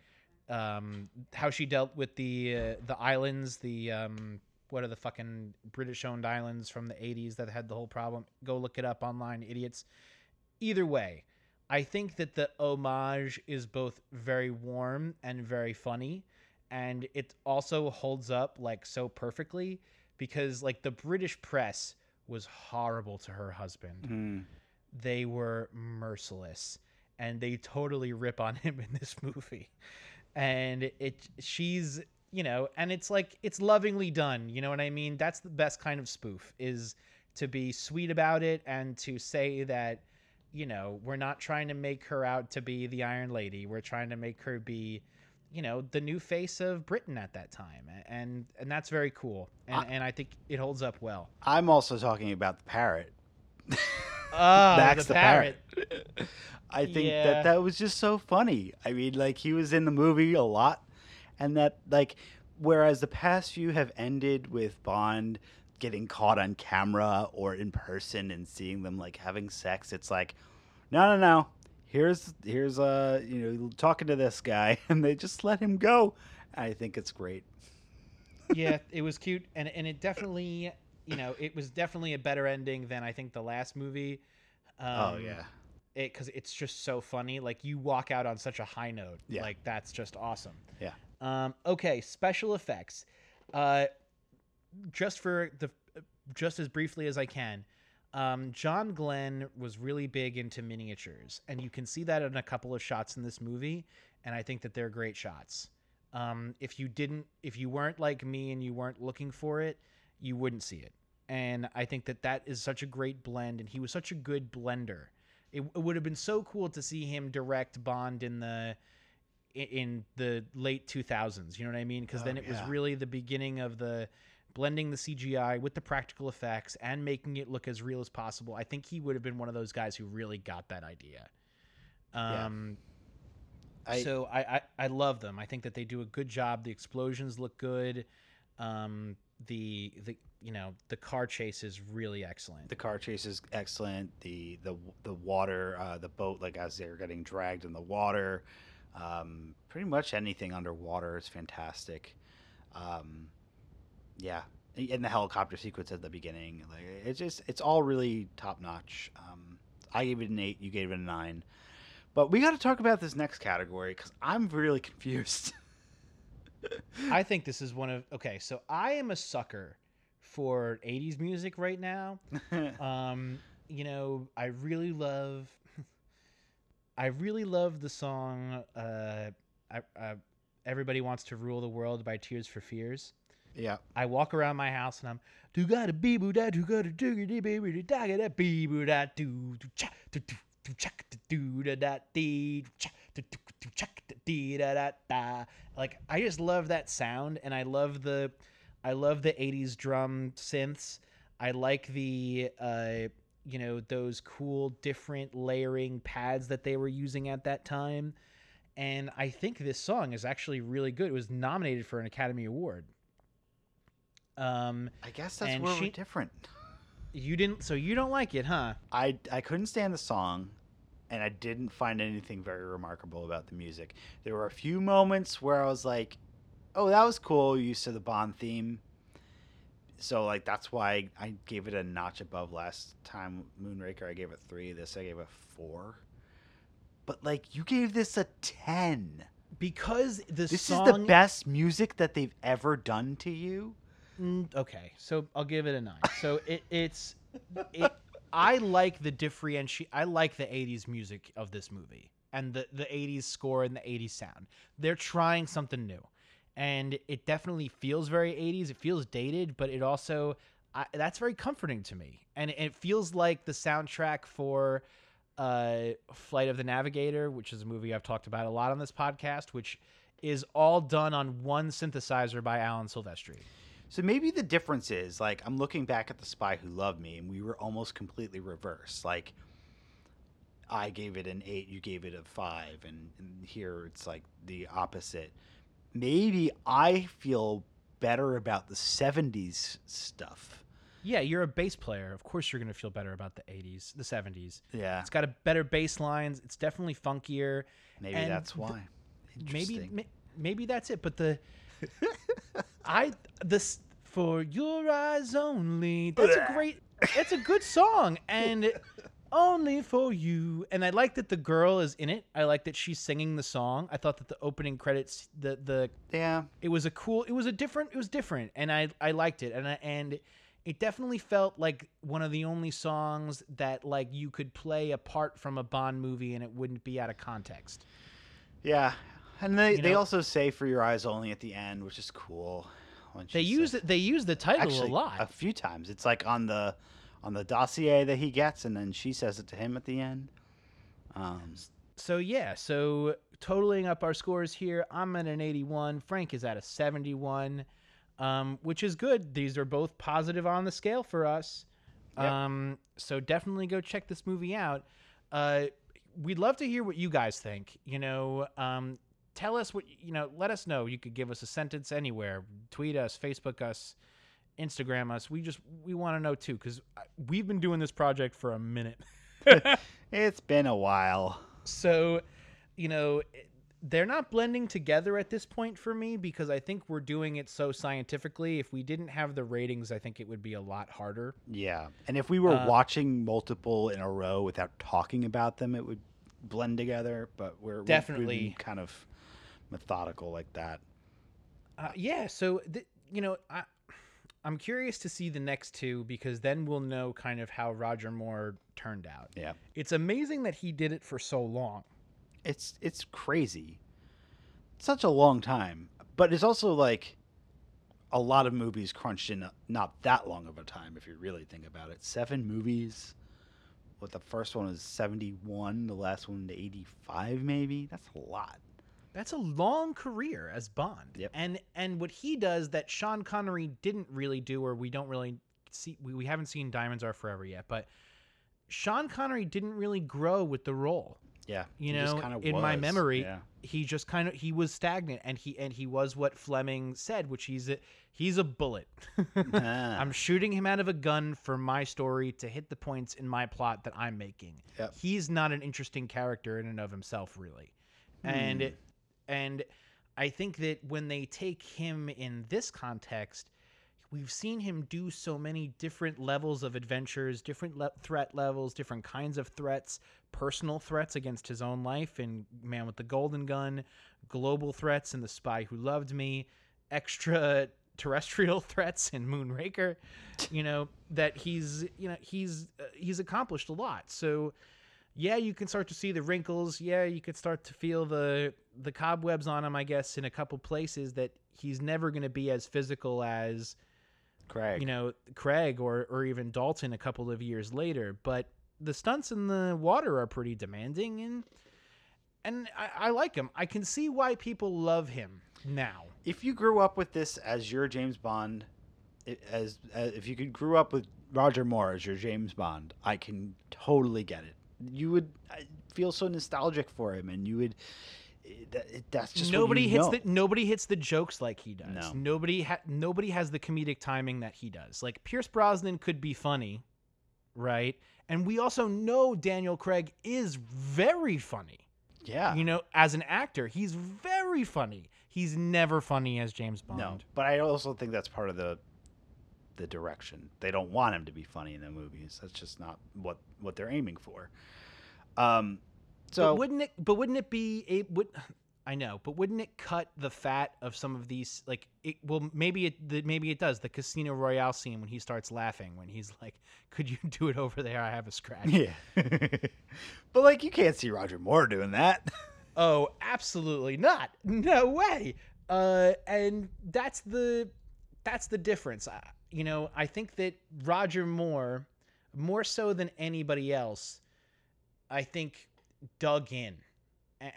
um, how she dealt with the uh, the islands, the um, what are the fucking British-owned islands from the '80s that had the whole problem? Go look it up online, idiots. Either way, I think that the homage is both very warm and very funny and it also holds up like so perfectly because like the British press was horrible to her husband. Mm. They were merciless and they totally rip on him in this movie. And it she's, you know, and it's like it's lovingly done, you know what I mean? That's the best kind of spoof is to be sweet about it and to say that you know, we're not trying to make her out to be the Iron Lady. We're trying to make her be you know the new face of Britain at that time, and and that's very cool, and I- and I think it holds up well. I'm also talking about the parrot. Oh, Max the parrot. I think Yeah. that that was just so funny. I mean, like he was in the movie a lot, and that like, whereas the past few have ended with Bond getting caught on camera or in person and seeing them like having sex, it's like, no, no, no. Here's here's uh you know talking to this guy, and they just let him go. I think it's great. yeah, it was cute, and and it definitely, you know, it was definitely a better ending than I think the last movie. Um, oh yeah. it because it's just so funny. Like you walk out on such a high note. Yeah. Like that's just awesome. Yeah. Um, okay, special effects. Uh, just for the just as briefly as I can. Um, John Glen was really big into miniatures, and you can see that in a couple of shots in this movie. And I think that they're great shots. Um, if you didn't, if you weren't like me and you weren't looking for it, you wouldn't see it. And I think that that is such a great blend, and he was such a good blender. It, it would have been so cool to see him direct Bond in the in- the late 2000s. You know what I mean? Because Oh, then it was really the beginning of the blending the CGI with the practical effects and making it look as real as possible. I think he would have been one of those guys who really got that idea. Yeah. Um, I, so I, I I love them. I think that they do a good job. The explosions look good. Um, the the you know the car chase is really excellent. the car chase is excellent. The the the water, uh, the boat, like as they're getting dragged in the water, um, pretty much anything underwater is fantastic. Um, yeah, and the helicopter sequence at the beginning, like it's just it's all really top notch. Um, I gave it an eight. You gave it a nine. But we got to talk about this next category because I'm really confused. I think this is one of okay. So I am a sucker for '80s music right now. Um, you know, I really love. I really love the song uh, I, uh, "Everybody Wants to Rule the World" by Tears for Fears. yeah, I walk around my house and I'm do gotta be boo da do gotta do gotta be da gotta be boo da do do cha do do do cha do da da dee do cha do do Like I just love that sound and I love the I love the 80s drum synths. I like the uh you know those cool different layering pads that they were using at that time. And I think this song is actually really good. It was nominated for an Academy Award. Um, I guess that's where she- we're different. you didn't, so you don't like it, huh? I I couldn't stand the song, and I didn't find anything very remarkable about the music. There were a few moments where I was like, "Oh, that was cool." Use of the Bond theme. So like that's why I gave it a notch above last time. Moonraker, I gave it three. This I gave it four. But like you gave this a ten. Because the This song. is the best music that they've ever done to you. Mm, okay, so I'll give it a nine. So it, it's, it, I like the differenti. I like the '80s music of this movie and the the '80s score and the '80s sound. They're trying something new, and it definitely feels very '80s. It feels dated, but it also I, that's very comforting to me, and it, it feels like the soundtrack for uh, Flight of the Navigator, which is a movie I've talked about a lot on this podcast, which is all done on one synthesizer by Alan Silvestri. So maybe the difference is like I'm looking back at the Spy Who Loved Me, and we were almost completely reversed. Like I gave it an eight, you gave it a five, and, and here it's like the opposite. Maybe I feel better about the '70s stuff. Yeah, you're a bass player. Of course, you're gonna feel better about the '80s, the '70s. Yeah, It's got a better bass lines. It's definitely funkier. maybe and that's why. Maybe, maybe that's it. But the, I this for your eyes only. That's a great. That's a good song, and only for you. And I like that the girl is in it. I like that she's singing the song. I thought that the opening credits, the the yeah, it was a cool it was a different it was different and i i liked it and I, and it definitely felt like one of the only songs that like you could play apart from a bond movie and it wouldn't be out of context yeah, and they You they know- also say "For Your Eyes Only" at the end, which is cool. they use it they use the title actually a lot a few times. It's like on the on the dossier that he gets, and then she says it to him at the end. Um, so yeah so totaling up our scores here i'm at an 81 frank is at a 71 um, which is good these are both positive on the scale for us Yep. um, so definitely go check this movie out uh, we'd love to hear what you guys think you know um, tell us what you know let us know you could give us a sentence anywhere tweet us facebook us instagram us we just we want to know too because we've been doing this project for a minute it's been a while. so, you know, they're not blending together at this point for me because I think we're doing it so scientifically. If we didn't have the ratings, I think it would be a lot harder. Yeah, and if we were Uh, watching multiple in a row without talking about them, it would blend together. But we're we're- Definitely. kind of methodical like that. Uh, yeah, so th- you know, I I'm curious to see the next two because then we'll know kind of how Roger Moore turned out. Yeah, It's amazing that he did it for so long. it's it's crazy. Such a long time, but it's also like a lot of movies crunched in not that long of a time if you really think about it. Seven movies. What the first one was seventy one, the last one to eighty five, maybe. That's a lot. That's a long career as Bond. Yep. And and what he does that Sean Connery didn't really do, or we don't really see, we, we haven't seen Diamonds Are Forever yet, but Sean Connery didn't really grow with the role. Yeah, You know, in my memory, yeah. he just kind of he was stagnant, and he and he was what Fleming said, which he's a he's a bullet. Ah. I'm shooting him out of a gun for my story to hit the points in my plot that I'm making. Yep. He's not an interesting character in and of himself, really. And Hmm. it, and I think that when they take him in this context, we've seen him do so many different levels of adventures, different le- threat levels, different kinds of threats, personal threats against his own life in Man with the Golden Gun, global threats in The Spy Who Loved Me, extra terrestrial threats in Moonraker. You know that he's you know he's uh, he's accomplished a lot. So yeah, you can start to see the wrinkles. Yeah, you could start to feel the the cobwebs on him. I guess in a couple places that he's never going to be as physical as Craig. you know Craig or or even Dalton a couple of years later. But the stunts in the water are pretty demanding and and I, I like him. I can see why people love him now. if you grew up with this as your James Bond, as, as if you could grew up with Roger Moore as your James Bond, I can totally get it. You would feel so nostalgic for him, and you would. that- that's just nobody hits know. the nobody hits the jokes like he does. No. Nobody ha- nobody has the comedic timing that he does. Like Pierce Brosnan could be funny, right? And we also know Daniel Craig is very funny. Yeah, You know, as an actor, he's very funny. He's never funny as James Bond. no, but I also think that's part of the the direction. They don't want him to be funny in the movies. That's just not what what they're aiming for. Um, so but wouldn't it? But wouldn't it be a would? I know, but wouldn't it cut the fat of some of these? Like, it, well, maybe it the, maybe it does. The Casino Royale scene when he starts laughing, when he's like, "Could you do it over there? I have a scratch." yeah, but like you can't see Roger Moore doing that. Oh, absolutely not. No way. Uh, and that's the that's the difference. I, you know, I think that Roger Moore, more so than anybody else, I think dug in,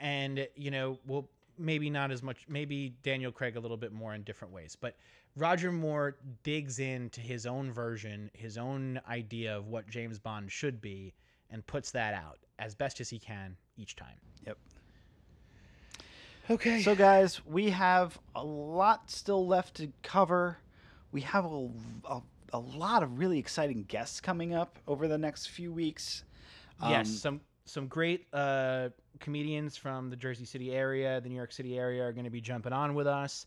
and you know, well, maybe not as much. Maybe Daniel Craig a little bit more in different ways, but Roger Moore digs into his own version, his own idea of what James Bond should be, and puts that out as best as he can each time. Yep. Okay. So, guys, we have a lot still left to cover. We have a, a, a lot of really exciting guests coming up over the next few weeks. yes, Um, some some great uh, comedians from the Jersey City area, the New York City area, are going to be jumping on with us.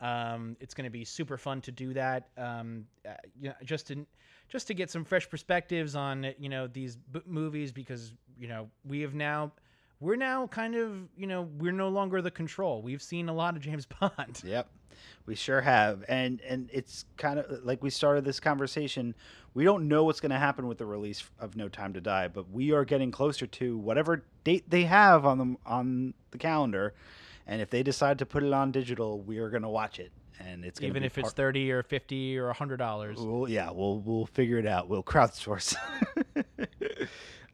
Um, it's going to be super fun to do that. Um, uh, you know, just to just to get some fresh perspectives on you know these b- movies because you know we have now we're now kind of you know we're no longer the control. We've seen a lot of James Bond. Yep, we sure have, and and it's kind of like we started this conversation. We don't know what's going to happen with the release of No Time to Die, but we are getting closer to whatever date they have on the on the calendar, and if they decide to put it on digital, we are going to watch it, and it's gonna Even be if it's part- thirty or fifty or hundred dollars. We'll, yeah, we'll we'll figure it out. We'll crowdsource.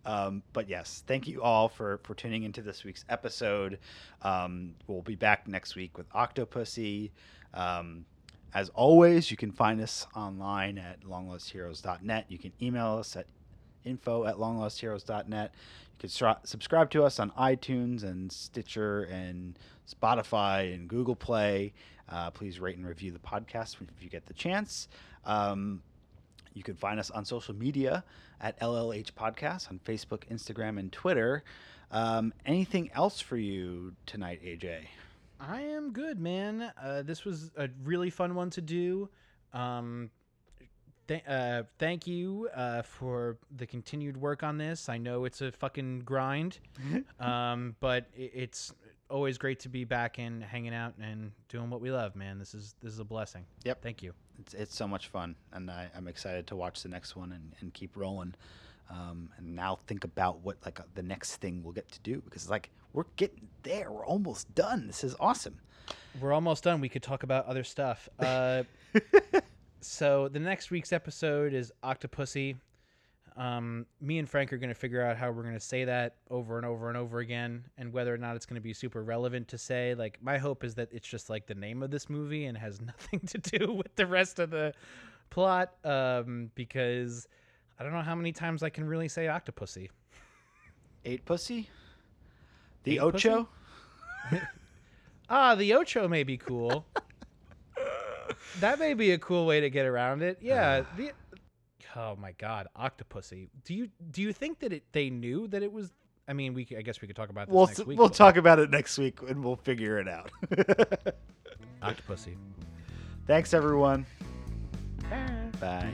um, but yes, thank you all for for tuning into this week's episode. Um, we'll be back next week with Octopussy. Um, as always, you can find us online at longlostheroes.net. You can email us at info at longlostheroes.net. You can subscribe to us on iTunes and Stitcher and Spotify and Google Play. Uh, please rate and review the podcast if you get the chance. Um, You can find us on social media at LLH Podcast on Facebook, Instagram, and Twitter. Um, anything else for you tonight, AJ? I am good, man. Uh, this was a really fun one to do. Um, th- uh, thank you uh, for the continued work on this. I know it's a fucking grind, um, but it's always great to be back and hanging out and doing what we love, man. This is this is a blessing. Yep. Thank you. It's, it's so much fun, and I, I'm excited to watch the next one and, and keep rolling. Um, and now think about what like uh, the next thing we'll get to do because like we're getting there. We're almost done. This is awesome. We're almost done. We could talk about other stuff. Uh, so the next week's episode is Octopussy. Um, me and Frank are going to figure out how we're going to say that over and over and over again, and whether or not it's going to be super relevant to say. Like, my hope is that it's just like the name of this movie and has nothing to do with the rest of the plot. Um, because I don't know how many times I can really say Octopussy. Eight pussy. The Eight pussy? Ocho. Ah, the Ocho may be cool. that may be a cool way to get around it. Yeah. the, oh my God, Octopussy. Do you do you think that it they knew that it was? I mean, we c- I guess we could talk about this We'll next week. we'll but- talk about it next week and we'll figure it out. Octopussy. Thanks everyone. Bye. Bye.